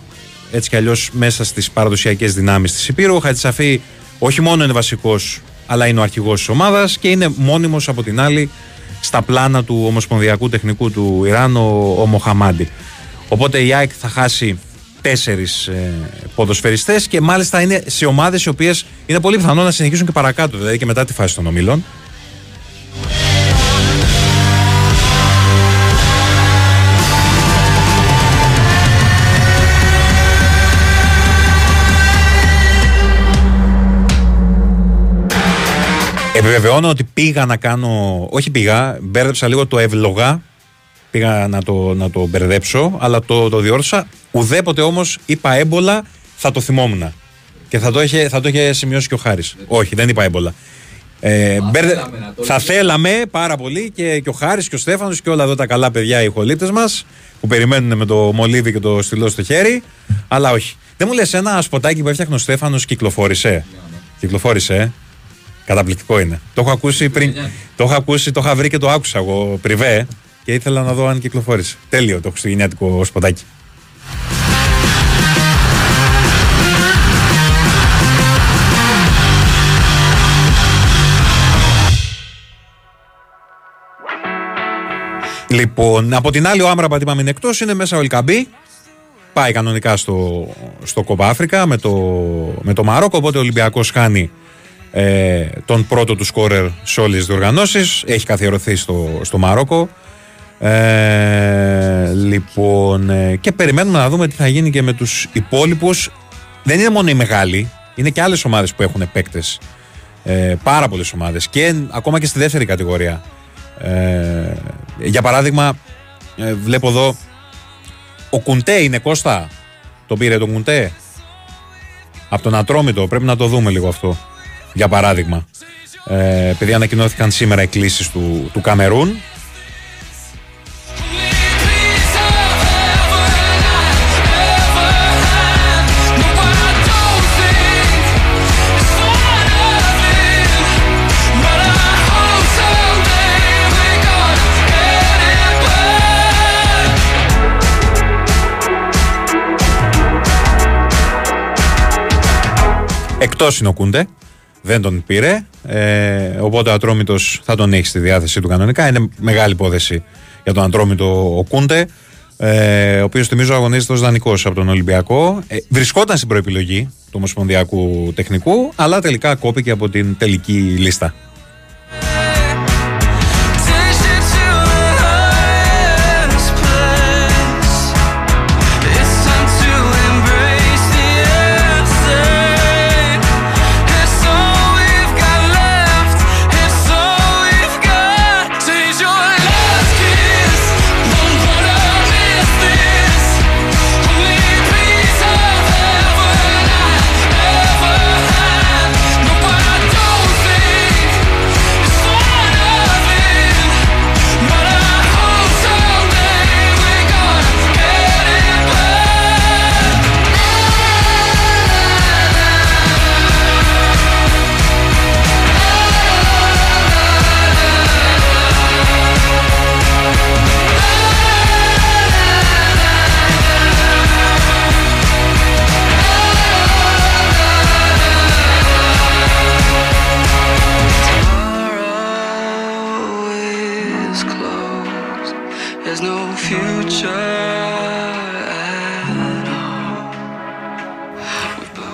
έτσι κι αλλιώς μέσα στις παραδοσιακές δυνάμεις της Υπήρου. Ο Χατζησαφέη όχι μόνο είναι βασικός αλλά είναι ο αρχηγός της ομάδας και είναι μόνιμος από την άλλη στα πλάνα του Ομοσπονδιακού Τεχνικού του Ιράν ο, ο Μοχαμάντι. Οπότε η ΑΕΚ θα χάσει τέσσερις ε, ποδοσφαιριστές και μάλιστα είναι σε ομάδες οι οποίες είναι πολύ πιθανό να συνεχίσουν και παρακάτω, δηλαδή και μετά τη φάση των ομίλων. Επιβεβαιώνω ότι πήγα να κάνω. Όχι πήγα, μπέρδεψα λίγο το ευλογά. Πήγα να το, να το μπερδέψω, αλλά το, το διόρθωσα. Ουδέποτε όμως είπα έμπολα, θα το θυμόμουν. Και θα το είχε, θα το είχε σημειώσει και ο Χάρης. Όχι, δεν είπα έμπολα. Ε, μπερδε... Θα θέλαμε πάρα πολύ και, και ο Χάρης και ο Στέφανος και όλα εδώ τα καλά παιδιά οι ηχολήπτες μας που περιμένουν με το μολύβι και το στυλό στο χέρι. Αλλά όχι. Δεν μου λες ένα σποτάκι που έφτιαχνε ο Στέφανος κυκλοφόρησε; Κυκλοφόρησε, ε. Καταπληκτικό είναι. Το έχω ακούσει πριν. Το έχω ακούσει, το είχα βρει και το άκουσα εγώ πριβέ και ήθελα να δω αν κυκλοφόρησε. Τέλειο το χριστουγεννιάτικο σποτάκι. Λοιπόν, από την άλλη ο Άμραμπατ είπαμε είναι εκτός, είναι μέσα ο Ελκαμπή. Πάει κανονικά στο, στο Κόπα Αφρικα με το, με το Μαρόκο, οπότε ο Ολυμπιακός χάνει ε, τον πρώτο του σκόρερ σε όλες τις διοργανώσεις. Έχει καθιερωθεί στο, στο Μαρόκο. Ε, λοιπόν, ε, και περιμένουμε να δούμε τι θα γίνει και με τους υπόλοιπους. Δεν είναι μόνο οι μεγάλοι, είναι και άλλες ομάδες που έχουν παίκτες. Ε, πάρα πολλές ομάδες και ακόμα και στη δεύτερη κατηγορία. Ε, για παράδειγμα, ε, βλέπω εδώ ο Κουντέ είναι Κώστα; Τον πήρε τον Κουντέ; Από τον Ατρόμητο, πρέπει να το δούμε λίγο αυτό. Για παράδειγμα. Ε, επειδή ανακοινώθηκαν σήμερα οι κλήσεις του, του Καμερούν. Εκτός είναι ο Κούντε. Δεν τον πήρε. Ε, οπότε ο Ατρόμητος θα τον έχει στη διάθεσή του κανονικά. Είναι μεγάλη υπόθεση για τον Ατρόμητο ο Κούντε. Ε, ο οποίος θυμίζω αγωνίζεται ως δανεικός από τον Ολυμπιακό. Ε, βρισκόταν στην προεπιλογή του Ομοσπονδιακού Τεχνικού, αλλά τελικά κόπηκε από την τελική λίστα.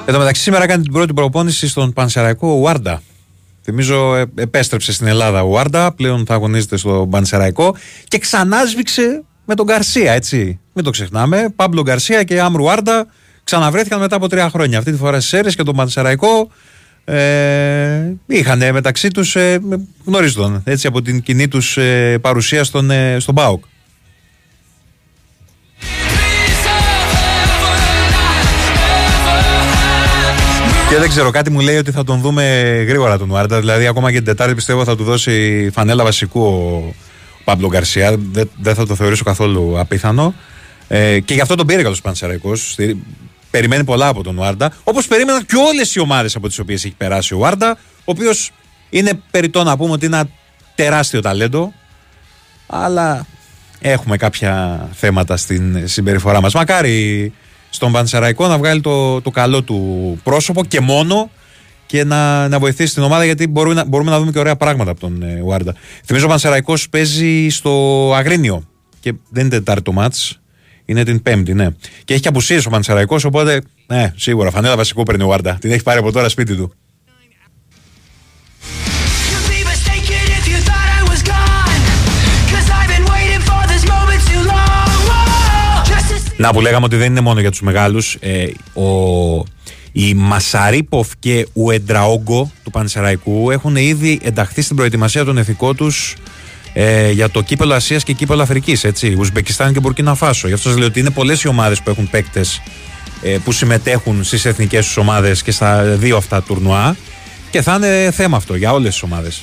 Εν τω μεταξύ, σήμερα κάνει την πρώτη προπόνηση στον Πανσεραϊκό ο Ουάρντα. Θυμίζω ε, επέστρεψε στην Ελλάδα ο Ουάρντα, πλέον θα αγωνίζεται στο Πανσεραϊκό και ξανά σβήξε με τον Γκαρσία, έτσι. Μην το ξεχνάμε. Πάμπλο Γκαρσία και Άμρου Ουάρντα ξαναβρέθηκαν μετά από τρία χρόνια. Αυτή τη φορά στις αίρε και τον Πανσεραϊκό ε, είχαν μεταξύ τους ε, γνωρίζονταν έτσι από την κοινή τους ε, παρουσία στον, ε, στον ΠΑΟΚ. Και δεν ξέρω, κάτι μου λέει ότι θα τον δούμε γρήγορα τον Ουάρντα. Δηλαδή, ακόμα και την Τετάρτη πιστεύω θα του δώσει φανέλα βασικού ο Παμπλο Γκαρσία. Δεν, δεν θα το θεωρήσω καθόλου απίθανο. Ε, και γι' αυτό τον πήρε και ο Πανσεραϊκός. Περιμένει πολλά από τον Ουάρντα. Όπως περίμεναν και όλες οι ομάδες από τις οποίες έχει περάσει ο Ουάρντα. Ο οποίος είναι περιττό να πούμε ότι είναι ένα τεράστιο ταλέντο. Αλλά έχουμε κάποια θέματα στην συμπεριφορά μας. Μακάρι στον Πανσεραϊκό να βγάλει το, το καλό του πρόσωπο και μόνο και να, να βοηθήσει την ομάδα γιατί μπορούμε να, μπορούμε να δούμε και ωραία πράγματα από τον ε, Ουάρντα. Θυμίζω ο Πανσεραϊκός παίζει στο Αγρίνιο και δεν είναι τετάρτο μάτς, είναι την Πέμπτη, ναι. Και έχει και απουσίες ο Πανσεραϊκός, οπότε ναι, σίγουρα φανέλα βασικού παίρνει ο Ουάρντα. Την έχει πάρει από τώρα σπίτι του. Να που λέγαμε ότι δεν είναι μόνο για τους μεγάλους. Ε, ο, οι Μασαρίποφ και Ουεντραόγκο του Πανσεραϊκού έχουν ήδη ενταχθεί στην προετοιμασία των εθικών τους ε, για το κύπελο Ασίας και κύπελο Αφρικής, έτσι, Ουσμπεκιστάν και Μπουρκίνα Φάσο. Γι' αυτό σας λέω ότι είναι πολλές οι ομάδες που έχουν παίκτες ε, που συμμετέχουν στις εθνικές τους ομάδες και στα δύο αυτά τουρνουά και θα είναι θέμα αυτό για όλες τις ομάδες.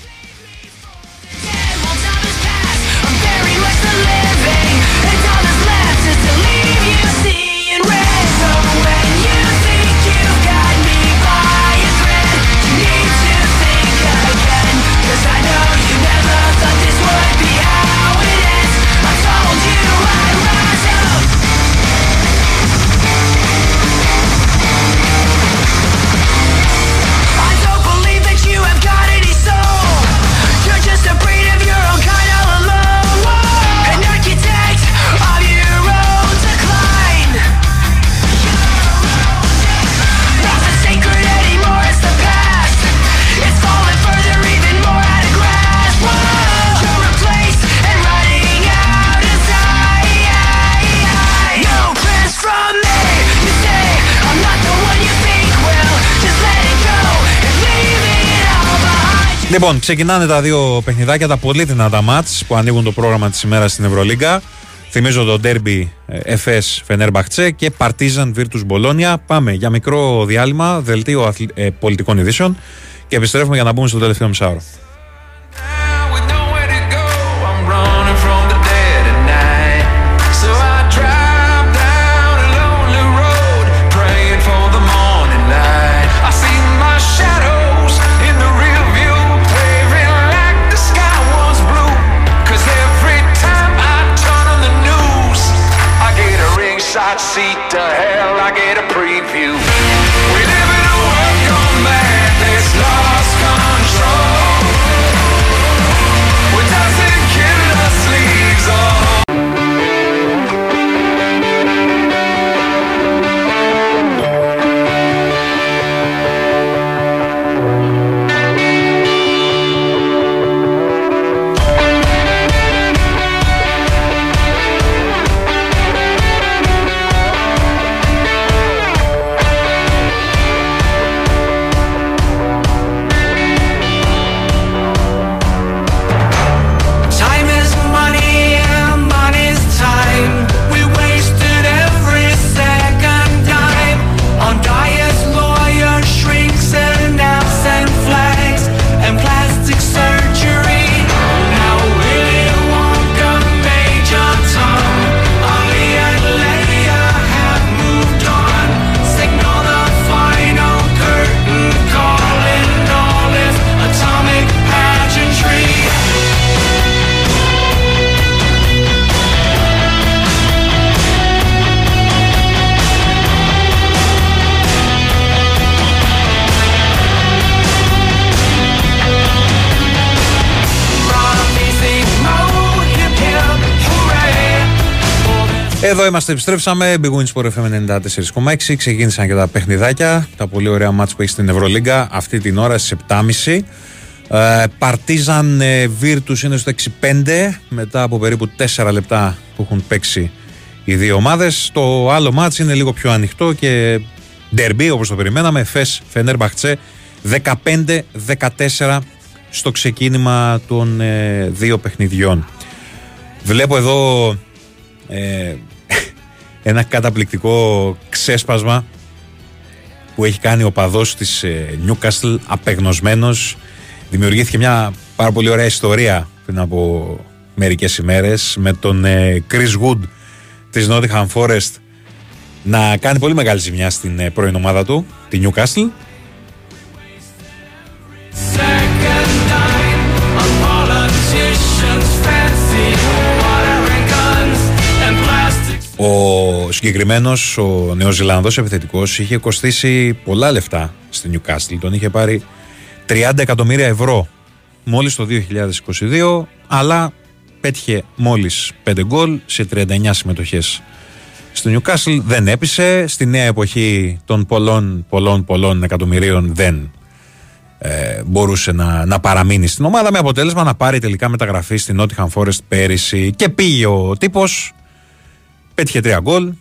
Λοιπόν, ξεκινάνε τα δύο παιχνιδάκια, τα πολύ δυνατά μάτς που ανοίγουν το πρόγραμμα της ημέρας στην Ευρωλίγκα. Θυμίζω το derby ε, FS Φενέρμπαχτσε και Partizan Virtus Bologna. Πάμε για μικρό διάλειμμα, δελτίο αθλη- ε, πολιτικών ειδήσεων και επιστρέφουμε για να μπούμε στο τελευταίο μισάωρο. Εδώ είμαστε, επιστρέψαμε. Big Wins Sport FM 94,6. Ξεκίνησαν και τα παιχνιδάκια. Τα πολύ ωραία μάτς που έχει στην Ευρωλίγκα αυτή την ώρα στις 7.30. Ε, Παρτίζαν ε, Virtus είναι στο 6-5 μετά από περίπου 4 λεπτά που έχουν παίξει οι δύο ομάδες. Το άλλο μάτς είναι λίγο πιο ανοιχτό και ντερμπι όπως το περιμέναμε. Φες Φενέρμπαχτσε 15-14 στο ξεκίνημα των ε, δύο παιχνιδιών. Βλέπω εδώ ε, ένα καταπληκτικό ξέσπασμα που έχει κάνει ο παδός της ε, Newcastle απεγνωσμένος. Δημιουργήθηκε μια πάρα πολύ ωραία ιστορία πριν από μερικές ημέρες με τον ε, Chris Wood της Nottingham Forest να κάνει πολύ μεγάλη ζημιά στην ε, πρώην ομάδα του, τη Newcastle. Second dime on politicians' fancy watering guns and plastic. Ο συγκεκριμένο, ο Νεοζηλανδό επιθετικός, είχε κοστίσει πολλά λεφτά στη Newcastle. Τον είχε πάρει 30 εκατομμύρια ευρώ μόλις το 2022, αλλά πέτυχε μόλις 5 γκολ σε 39 συμμετοχές στο Newcastle. Δεν έπεισε. Στη νέα εποχή των πολλών, πολλών, πολλών εκατομμυρίων δεν ε, μπορούσε να, να παραμείνει στην ομάδα με αποτέλεσμα να πάρει τελικά μεταγραφή στην Nottingham Forest πέρυσι και πήγε ο τύπος Πέτυχε τρία γκολ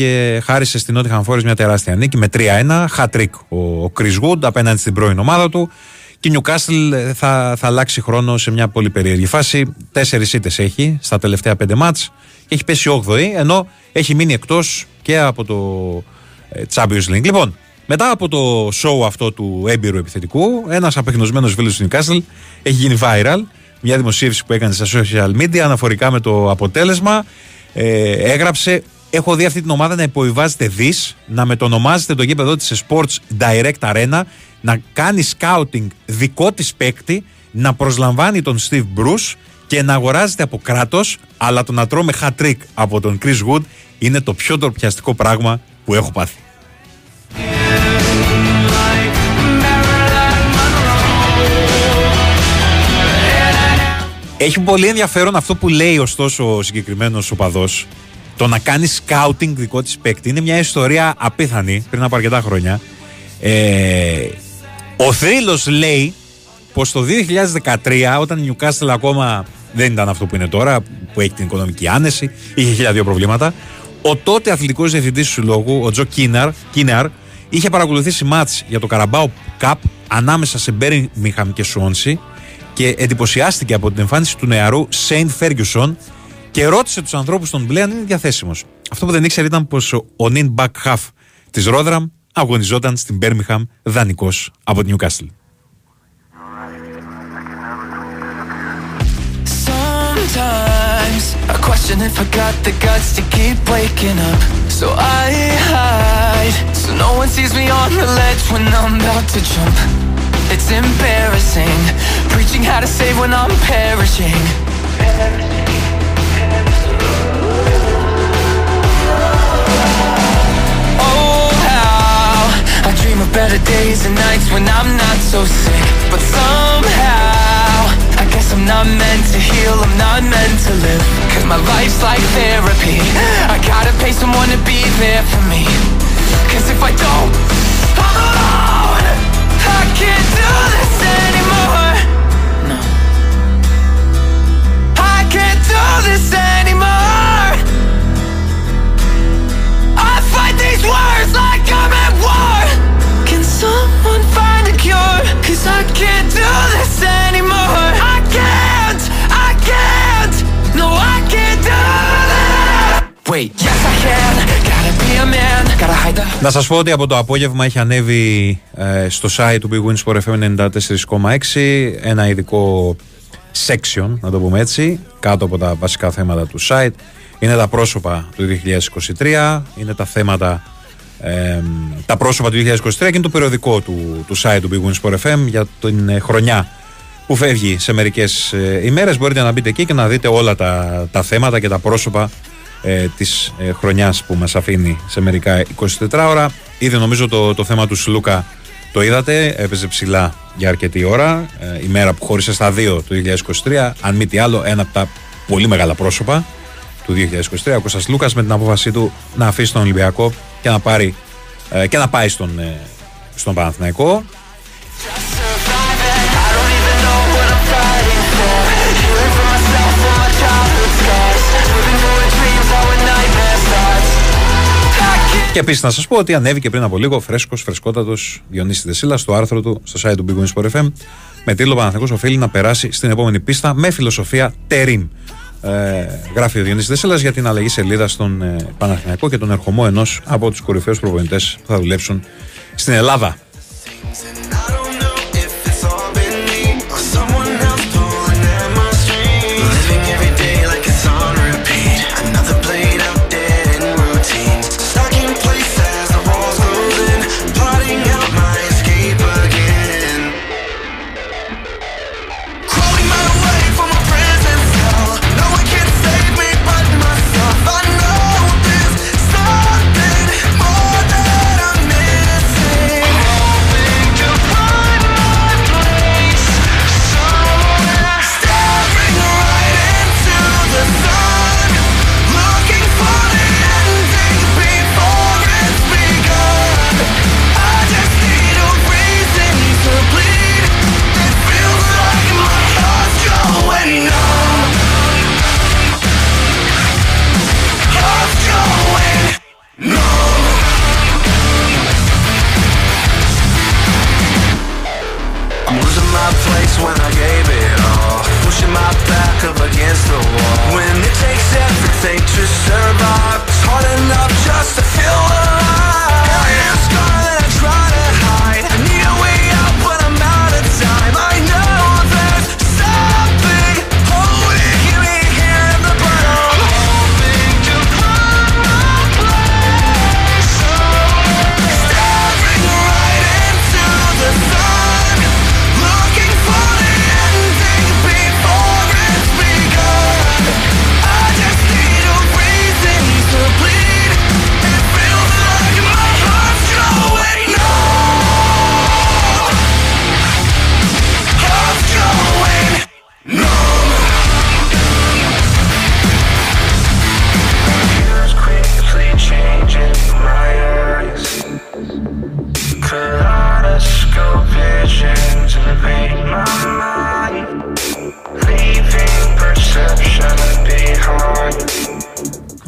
και χάρισε στην Nottingham Forest μια τεράστια νίκη με 3-1. Χατρίκ ο, ο Chris Wood απέναντι στην πρώην ομάδα του. Και η Newcastle ε, θα, θα αλλάξει χρόνο σε μια πολύ περίεργη φάση. Τέσσερις ήττες έχει στα τελευταία πέντε μάτς και έχει πέσει 8η, ενώ έχει μείνει εκτός και από το ε, Champions League. Λοιπόν, μετά από το show αυτό του έμπειρου επιθετικού, ένας απεγνωσμένος φίλος του Newcastle έχει γίνει viral. Μια δημοσίευση που έκανε στα social media αναφορικά με το αποτέλεσμα. Ε, έγραψε Έχω δει αυτή την ομάδα να υποβιβάζεται δις, να μετονομάζεται το γήπεδο της σε Sports Direct Arena, να κάνει scouting δικό της παίκτη, να προσλαμβάνει τον Steve Bruce και να αγοράζεται από κράτος, αλλά το να τρώμε hat trick από τον Chris Wood είναι το πιο ντροπιαστικό πράγμα που έχω πάθει. Έχει πολύ ενδιαφέρον αυτό που λέει ωστόσο ο συγκεκριμένος οπαδός. Το να κάνεις scouting δικό της παίκτη είναι μια ιστορία απίθανη πριν από αρκετά χρόνια. Ε, ο θρύλος λέει πως το 2013 όταν η Newcastle ακόμα δεν ήταν αυτό που είναι τώρα που έχει την οικονομική άνεση είχε χίλια δύο προβλήματα ο τότε αθλητικός διευθυντής του συλλόγου ο Joe Kinnear, Kinnear είχε παρακολουθήσει ματς για το Carabao Cup ανάμεσα σε Birmingham και Σουόνσι και εντυπωσιάστηκε από την εμφάνιση του νεαρού Σέιν Φέργιουσον και ρώτησε τους ανθρώπους των Μπλε αν είναι διαθέσιμο. Αυτό που δεν ήξερε ήταν πως ο νυν μπακ χαφ της Ρόδεραμ αγωνιζόταν στην Μπέρμιγχαμ δανεικός από την Newcastle. Sometimes I question if I got the guts to keep waking up. So I hide, so no one sees me on the ledge when I'm about to jump. It's embarrassing, preaching how to save when I'm perishing. Oh, how I dream of better days and nights when I'm not so sick. But somehow, I guess I'm not meant to heal, I'm not meant to live. Cause my life's like therapy. I gotta pay someone to be there for me. Cause if I don't, I'm alone. I can't do this anymore. No. I can't do this anymore. Wait, yes, I can. Gotta be a man, gotta hide the. Να σας πω ότι από το απόγευμα έχει ανέβει ε, στο site του Big Win Sport FM 94,6 ένα ειδικό section, να το πούμε έτσι, κάτω από τα βασικά θέματα του site. Είναι τα πρόσωπα του 2023, είναι τα θέματα, ε, τα πρόσωπα του 2023 και είναι το περιοδικό του, του site του Big Win Sport FM για την ε, χρονιά που φεύγει σε μερικές ε, ημέρες. Μπορείτε να μπείτε εκεί και να δείτε όλα τα, τα θέματα και τα πρόσωπα ε, της ε, χρονιάς που μας αφήνει σε μερικά 24 ώρα. Ήδη νομίζω το, το θέμα τους Σλούκα το είδατε, έπαιζε ψηλά για αρκετή ώρα. Ε, η μέρα που χώρισε στα δύο του 2023, αν μη τι άλλο, ένα από τα πολύ μεγάλα πρόσωπα του 2023. Ο Κώστας Λούκας με την απόφασή του να αφήσει τον Ολυμπιακό και να, πάρει, ε, και να πάει στον, ε, στον Παναθηναϊκό. Και επίσης να σας πω ότι ανέβηκε πριν από λίγο φρέσκος, φρεσκότατος Διονύσης Δεσίλα στο άρθρο του στο site του Big Win Sport FM με τίτλο Παναθηναϊκός οφείλει να περάσει στην επόμενη πίστα με φιλοσοφία τερίμ. Ε, γράφει ο Διονύσης Δεσίλας για την αλλαγή σελίδα στον ε, Παναθηναϊκό και τον ερχομό ενός από τους κορυφαίους προπονητές που θα δουλέψουν στην Ελλάδα. Against the wall.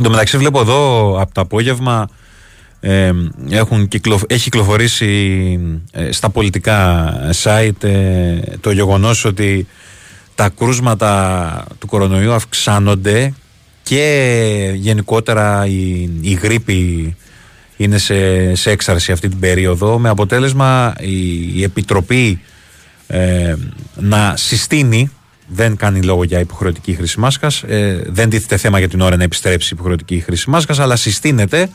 Εν τω μεταξύ βλέπω εδώ από το απόγευμα ε, έχουν κυκλο, έχει κυκλοφορήσει ε, στα πολιτικά site ε, το γεγονός ότι τα κρούσματα του κορονοϊού αυξάνονται και γενικότερα η, η γρήπη είναι σε, σε έξαρση αυτή την περίοδο με αποτέλεσμα η, η Επιτροπή ε, να συστήνει δεν κάνει λόγο για υποχρεωτική χρήση μάσκας ε, δεν τίθεται θέμα για την ώρα να επιστρέψει η υποχρεωτική χρήση μάσκας αλλά συστήνεται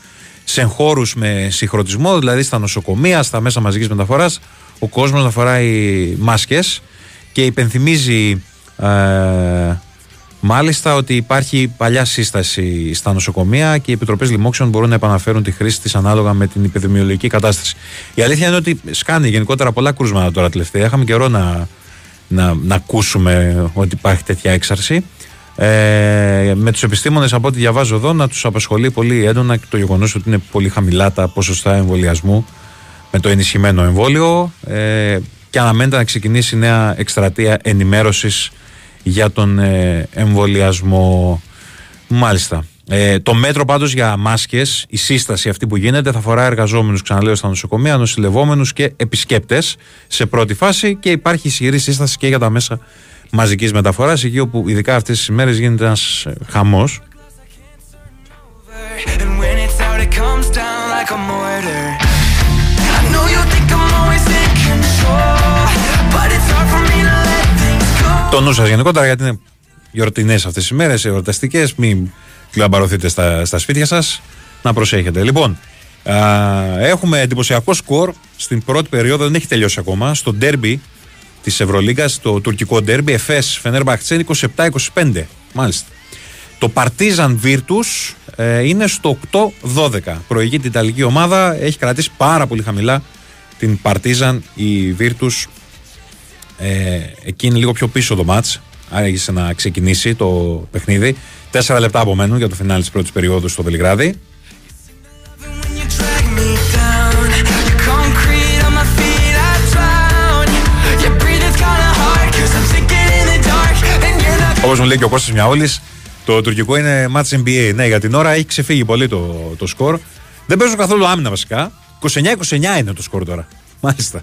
σε χώρους με συγχρονισμό δηλαδή στα νοσοκομεία, στα μέσα μαζικής μεταφοράς ο κόσμος να φοράει μάσκες και υπενθυμίζει ε, Μάλιστα ότι υπάρχει παλιά σύσταση στα νοσοκομεία και οι επιτροπές λοιμόξεων μπορούν να επαναφέρουν τη χρήση της ανάλογα με την επιδημιολογική κατάσταση. Η αλήθεια είναι ότι σκάνει γενικότερα πολλά κρούσματα τώρα τελευταία. Είχαμε καιρό να, να, να ακούσουμε ότι υπάρχει τέτοια έξαρση. Ε, με τους επιστήμονες από ό,τι διαβάζω εδώ να τους απασχολεί πολύ έντονα και το γεγονός ότι είναι πολύ χαμηλά τα ποσοστά εμβολιασμού με το ενισχυμένο εμβόλιο ε, και αναμένεται να ξεκινήσει νέα εκστρατεία ενημέρωσης για τον ε, εμβολιασμό. Μάλιστα. Ε, το μέτρο πάντως για μάσκες, η σύσταση αυτή που γίνεται, θα αφορά εργαζόμενους, ξαναλέω, στα νοσοκομεία, νοσηλευόμενους και επισκέπτες σε πρώτη φάση και υπάρχει ισχυρή σύσταση και για τα μέσα μαζικής μεταφοράς, εκεί όπου ειδικά αυτές τις ημέρες γίνεται ένας χαμός. And when it's out, it comes down like a mortar. I know you think I'm always in control, but it's hard for me to let things go. Το νου σας γενικότερα γιατί είναι γιορτινές αυτές τις ημέρες, εορταστικές. Μην κλαμπαρωθείτε στα, στα σπίτια σας. Να προσέχετε. Λοιπόν, α, έχουμε εντυπωσιακό σκορ στην πρώτη περίοδο, δεν έχει τελειώσει ακόμα, στο ντέρμπι της Ευρωλίγκας, το τουρκικό ντέρμπι. Εφές Φενέρμπαχτσέν 27-25. Μάλιστα. Το Partizan Virtus ε, είναι στο 8-12. Προηγεί την Ιταλική ομάδα, έχει κρατήσει πάρα πολύ χαμηλά την Partizan η Virtus. Ε, εκεί είναι λίγο πιο πίσω το μάτς, άρα έχει να ξεκινήσει το παιχνίδι. Τέσσερα λεπτά απομένουν για το φινάλι της πρώτης περίοδου στο Βελιγράδι. When you drag me down, you're concrete on my feet, I drown. Your breathing's kinda hard, cause I'm sinking in the dark, and you're not Όπως μου λέει και ο Κώστας Μιαόλης, το τουρκικό είναι match NBA. Ναι, για την ώρα έχει ξεφύγει πολύ το, το σκορ. Δεν παίζουν καθόλου άμυνα βασικά. 29-29 είναι το σκορ τώρα. Μάλιστα.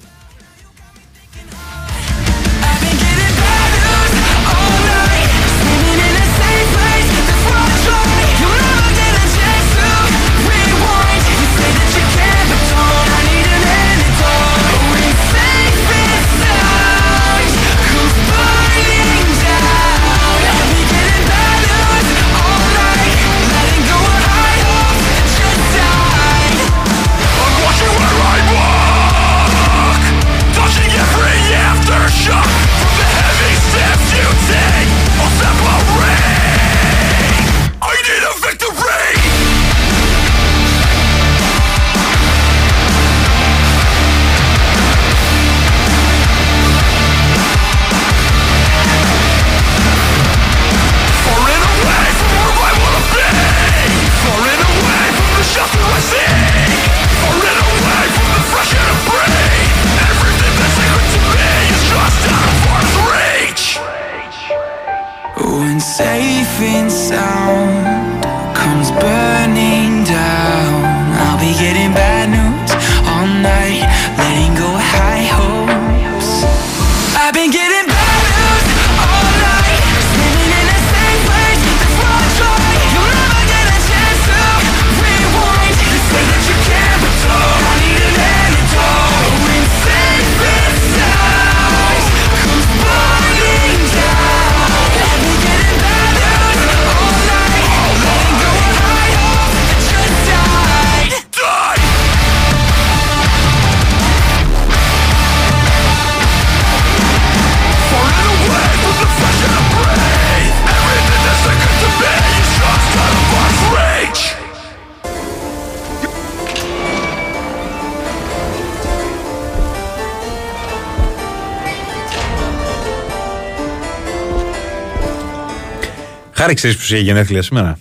Χάρη ξέρεις που είχε γενέθλια σήμερα;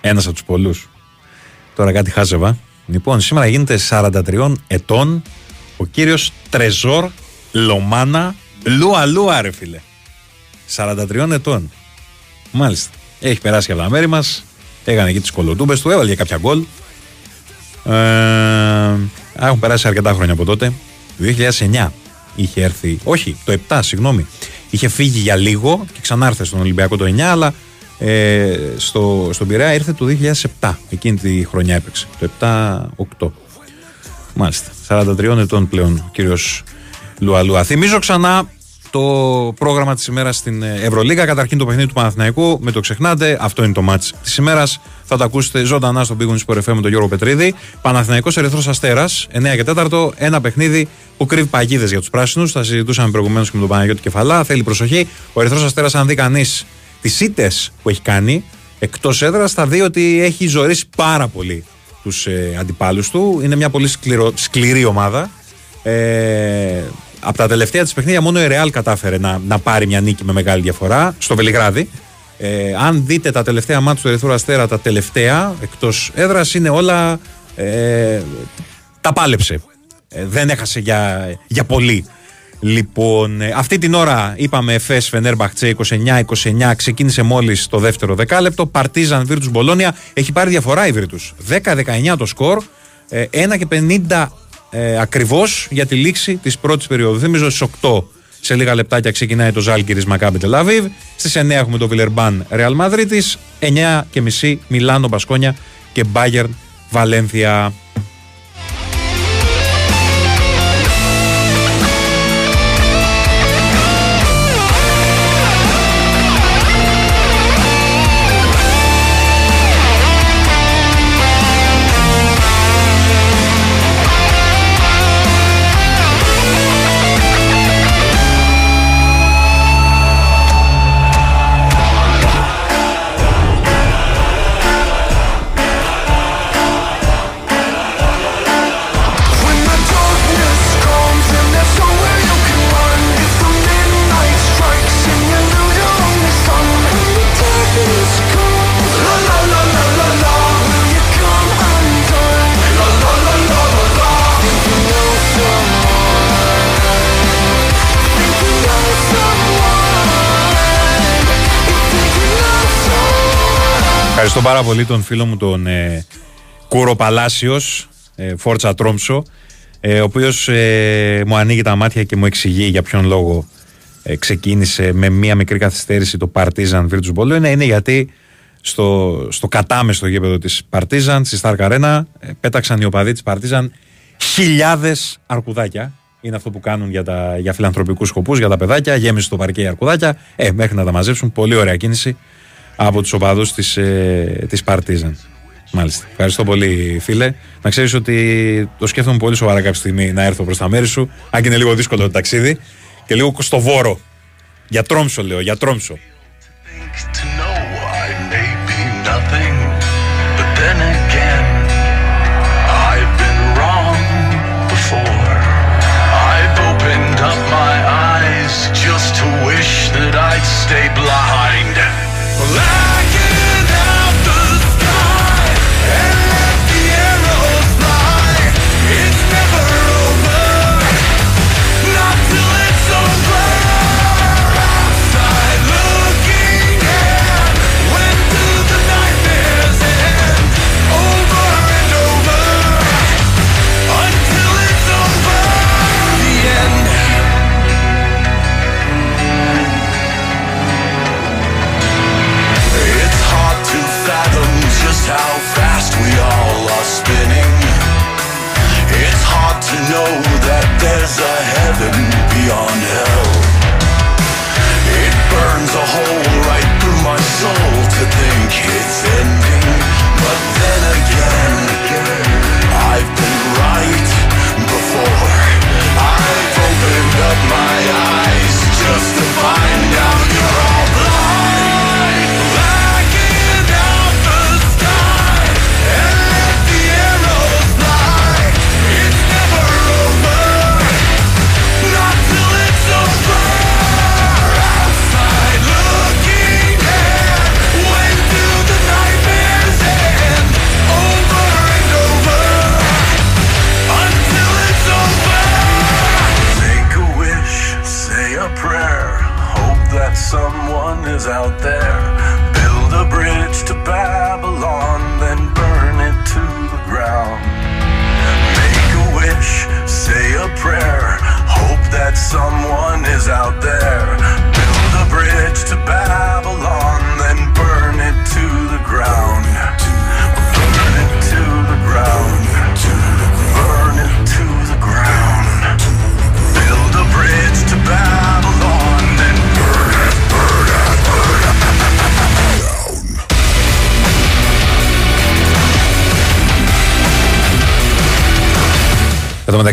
Ένας από τους πολλούς. Τώρα κάτι χάζευα. Λοιπόν, σήμερα γίνεται 43 ετών ο κύριος Τρεζόρ Λομάνα Λούα Λούα, ρε φίλε. 43 ετών. Μάλιστα. Έχει περάσει από τα μέρη μας. Έκανε εκεί τις κολοτούμπες του, έβαλε και κάποια γκολ. Ε, έχουν περάσει αρκετά χρόνια από τότε. Το 2009 είχε έρθει. Όχι, το 7, συγγνώμη. Είχε φύγει για λίγο και ξανάρθε στον Ολυμπιακό το 9, αλλά ε, στο, στον Πειραιά ήρθε το 2007. Εκείνη τη χρονιά έπαιξε. Το 7-8. Μάλιστα. 43 ετών πλέον ο κύριος Λουαλούα. Θυμίζω ξανά το πρόγραμμα της ημέρας στην Ευρωλίγα. Καταρχήν το παιχνίδι του Παναθηναϊκού. Με το ξεχνάτε. Αυτό είναι το μάτς της ημέρας. Θα το ακούσετε ζωντανά στον Big Wings FM με τον Γιώργο Πετρίδη. Παναθηναϊκός Ερυθρός Αστέρας. 9 και 4. Ένα παιχνίδι που κρύβει παγίδες για τους πράσινους. Θα συζητούσαμε προηγουμένως και με τον Παναγιώτη Κεφαλά. Θέλει προσοχή. Ο Ερυθρός Αστέρας, αν δει κανείς τις ήττες που έχει κάνει εκτός έδρας, θα δει ότι έχει ζωήσει πάρα πολύ τους ε, αντιπάλους του. Είναι μια πολύ σκληρό, σκληρή ομάδα. Ε, από τα τελευταία της παιχνίδια, μόνο η Ρεάλ κατάφερε να, να πάρει μια νίκη με μεγάλη διαφορά στο Βελιγράδι. Ε, αν δείτε τα τελευταία μάτια του Ερυθρού Αστέρα, τα τελευταία εκτός έδρας είναι όλα. Ε, τα πάλεψε. Ε, δεν έχασε για, για πολύ. Λοιπόν, ε, αυτή την ώρα είπαμε Εφές Φενέρμπαχτσε 29-29, ξεκίνησε μόλις το δεύτερο δεκάλεπτο. Παρτίζαν Βίρτους Μπολόνια, έχει πάρει διαφορά η Βίρτους. 10-19 το σκορ, ε, 1 και 50 ε, ακριβώς για τη λήξη της πρώτης περίοδου. Θυμίζω στις 8 σε λίγα λεπτάκια ξεκινάει το Ζάλκυρης Μακάμπι Τελαβίβ. Στις 9 έχουμε το Βιλερμπάν Ρεάλ Μαδρίτης. 9 και μισή Μιλάνο Μπασκόνια και Μπάγερν Βαλένθια. Ευχαριστώ πάρα πολύ τον φίλο μου τον ε, Κούρο Παλάσιος, ε, Φόρτσα Τρόμψο, ε, ο οποίος ε, μου ανοίγει τα μάτια και μου εξηγεί για ποιον λόγο ε, ξεκίνησε με μία μικρή καθυστέρηση το Partizan Virtus Bologna. Είναι γιατί στο, στο κατάμεστο γήπεδο της Partizan, στη Stark Arena, ε, πέταξαν οι οπαδοί της Partizan χιλιάδες αρκουδάκια. Είναι αυτό που κάνουν για, τα, για φιλανθρωπικούς σκοπούς, για τα παιδάκια. Γέμισε το παρκέ οι αρκουδάκια. Ε, μέχρι να τα μαζέψουν. Πολύ ωραία κίνηση από τους οπαδούς της, ε, της Partizan. Μάλιστα. Ευχαριστώ πολύ, φίλε. Να ξέρεις ότι το σκέφτομαι πολύ σοβαρά κάποια στιγμή να έρθω προς τα μέρη σου. Αν και είναι λίγο δύσκολο το ταξίδι και λίγο κοστοβόρο. Για τρόμψο, λέω, για τρόμψο. to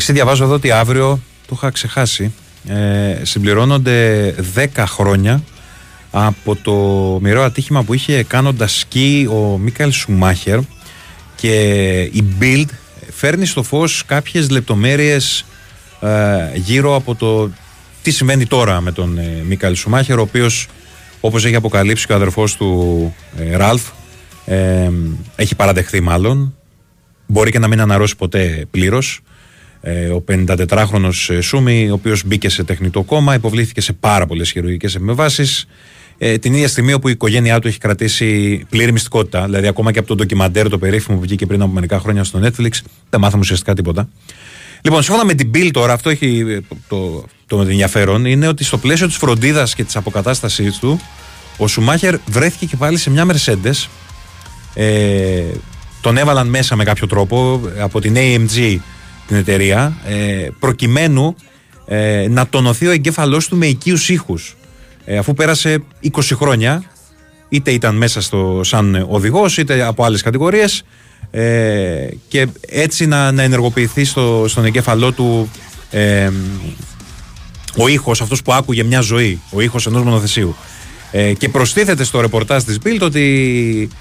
μεταξύ διαβάζω εδώ ότι αύριο, το είχα ξεχάσει, ε, συμπληρώνονται 10 χρόνια από το μοιραίο ατύχημα που είχε κάνοντας σκι ο Μίκαλ Σουμάχερ και η Bild φέρνει στο φως κάποιες λεπτομέρειες ε, γύρω από το τι συμβαίνει τώρα με τον ε, Μίκαλ Σουμάχερ ο οποίος όπως έχει αποκαλύψει και ο αδερφός του ε, Ραλφ ε, έχει παραδεχθεί μάλλον μπορεί και να μην αναρρώσει ποτέ πλήρως. ε, ο 54χρονος Σούμι, ο οποίος μπήκε σε τεχνητό κόμμα, υποβλήθηκε σε πάρα πολλές χειρουργικές επεμβάσεις. Ε, την ίδια στιγμή όπου η οικογένειά του έχει κρατήσει πλήρη μυστικότητα, δηλαδή ακόμα και από το ντοκιμαντέρ το περίφημο που βγήκε πριν από μερικά χρόνια στο Netflix, δεν μάθαμε ουσιαστικά τίποτα. Λοιπόν, σύμφωνα με την Bill τώρα, αυτό έχει ε, το, το, το ενδιαφέρον, είναι ότι στο πλαίσιο της φροντίδας και της αποκατάστασής του, ο Σουμάχερ βρέθηκε και πάλι σε μια Mercedes. Ε, τον έβαλαν μέσα με κάποιο τρόπο από την AMG την εταιρεία, ε, προκειμένου ε, να τονωθεί ο εγκέφαλός του με οικείους ήχους. Ε, αφού πέρασε 20 χρόνια, είτε ήταν μέσα στο, σαν οδηγός, είτε από άλλες κατηγορίες, ε, και έτσι να, να ενεργοποιηθεί στο, στον εγκέφαλό του ε, ο ήχος αυτός που άκουγε μια ζωή, ο ήχος ενός μονοθεσίου. Ε, και προστίθεται στο ρεπορτάζ της Bild ότι ε,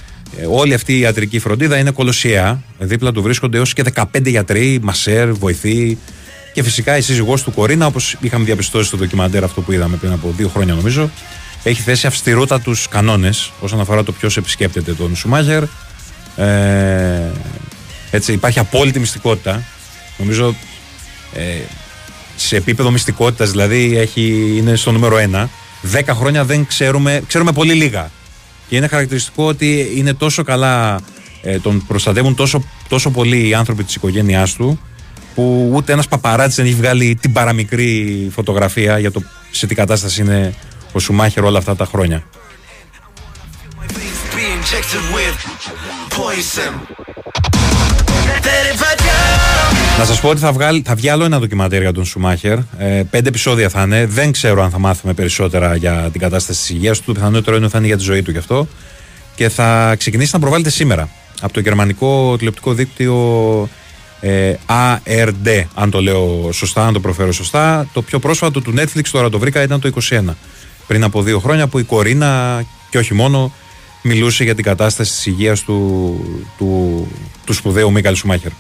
όλη αυτή η ιατρική φροντίδα είναι κολοσιαία. Δίπλα του βρίσκονται έως και 15 γιατροί, μασέρ, βοηθοί και φυσικά η σύζυγός του Κορίνα, όπως είχαμε διαπιστώσει στο ντοκιμαντέρ αυτό που είδαμε πριν από δύο χρόνια νομίζω, έχει θέσει αυστηρότατους κανόνες όσον αφορά το ποιος επισκέπτεται τον Σουμάγερ. Ε, έτσι, υπάρχει απόλυτη μυστικότητα. Νομίζω ε, σε επίπεδο μυστικότητας δηλαδή έχει, είναι στο νούμερο ένα. Δέκα χρόνια δεν ξέρουμε, ξέρουμε πολύ λίγα. Και είναι χαρακτηριστικό ότι είναι τόσο καλά, ε, τον προστατεύουν τόσο, τόσο πολύ οι άνθρωποι της οικογένειάς του που ούτε ένας παπαράτης δεν έχει βγάλει την παραμικρή φωτογραφία για το σε τι κατάσταση είναι ο Σουμάχερ όλα αυτά τα χρόνια. Be injected with poison. Να σας πω ότι θα, βγάλει, θα βγει άλλο ένα ντοκιμαντέρ για τον Σουμάχερ. Ε, πέντε επεισόδια θα είναι. Δεν ξέρω αν θα μάθουμε περισσότερα για την κατάσταση της υγείας του. Το πιθανότερο είναι ότι θα είναι για τη ζωή του γι' αυτό. Και θα ξεκινήσει να προβάλλεται σήμερα από το γερμανικό τηλεοπτικό δίκτυο ε, ARD, αν το λέω σωστά, αν το προφέρω σωστά. Το πιο πρόσφατο του Netflix τώρα το βρήκα ήταν το 21. Πριν από δύο χρόνια που η Κορίνα και όχι μόνο μιλούσε για την κατάσταση της υγείας του, του, του σπουδαίου Μίκαλ Σουμάχερ.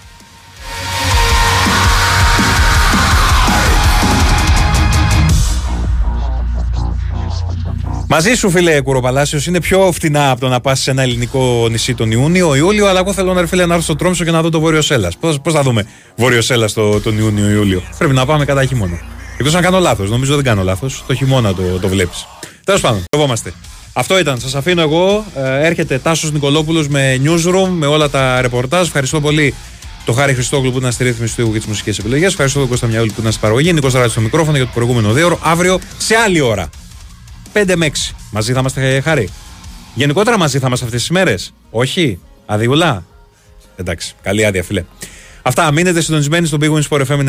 Μαζί σου, φίλε Κουροπαλάσιος, είναι πιο φτηνά από το να πας σε ένα ελληνικό νησί τον Ιούνιο, Ιούλιο, αλλά εγώ θέλω να, ρε φίλε, να έρθω στο Τρόμσο και να δω το Βόρειο Σέλλα. Πώς θα δούμε Βόρειο Σέλλα το, τον Ιούνιο, Ιούλιο; Πρέπει να πάμε κατά χειμώνα. Εκτός να κάνω λάθος, νομίζω δεν κάνω λάθος. Το χειμώνα το, το βλέπεις. Τέλος πάντων, φοβόμαστε. Αυτό ήταν. Σας αφήνω εγώ. Ε, έρχεται Τάσος Νικολόπουλος με newsroom, με όλα τα ρεπορτάζ. Ευχαριστώ πολύ το Χάρη Χριστόγλου που ήταν στη ρύθμιση του ήχου και τις μουσικές επιλογές. Ευχαριστώ τον Κώστα Μιαούλη που ήταν στην παραγωγή. Νικό Ράτης στο μικρόφωνο για το προηγούμενο δύο ώρο. Αύριο σε άλλη ώρα. 5 με 6. Μαζί θα είμαστε, Χάρη. Γενικότερα μαζί θα είμαστε αυτές τις μέρες. Όχι. Αδιούλα. Εντάξει. Καλή άδεια, φίλε. Αυτά. Μείνετε συντονισμένοι στο Big Wins for FM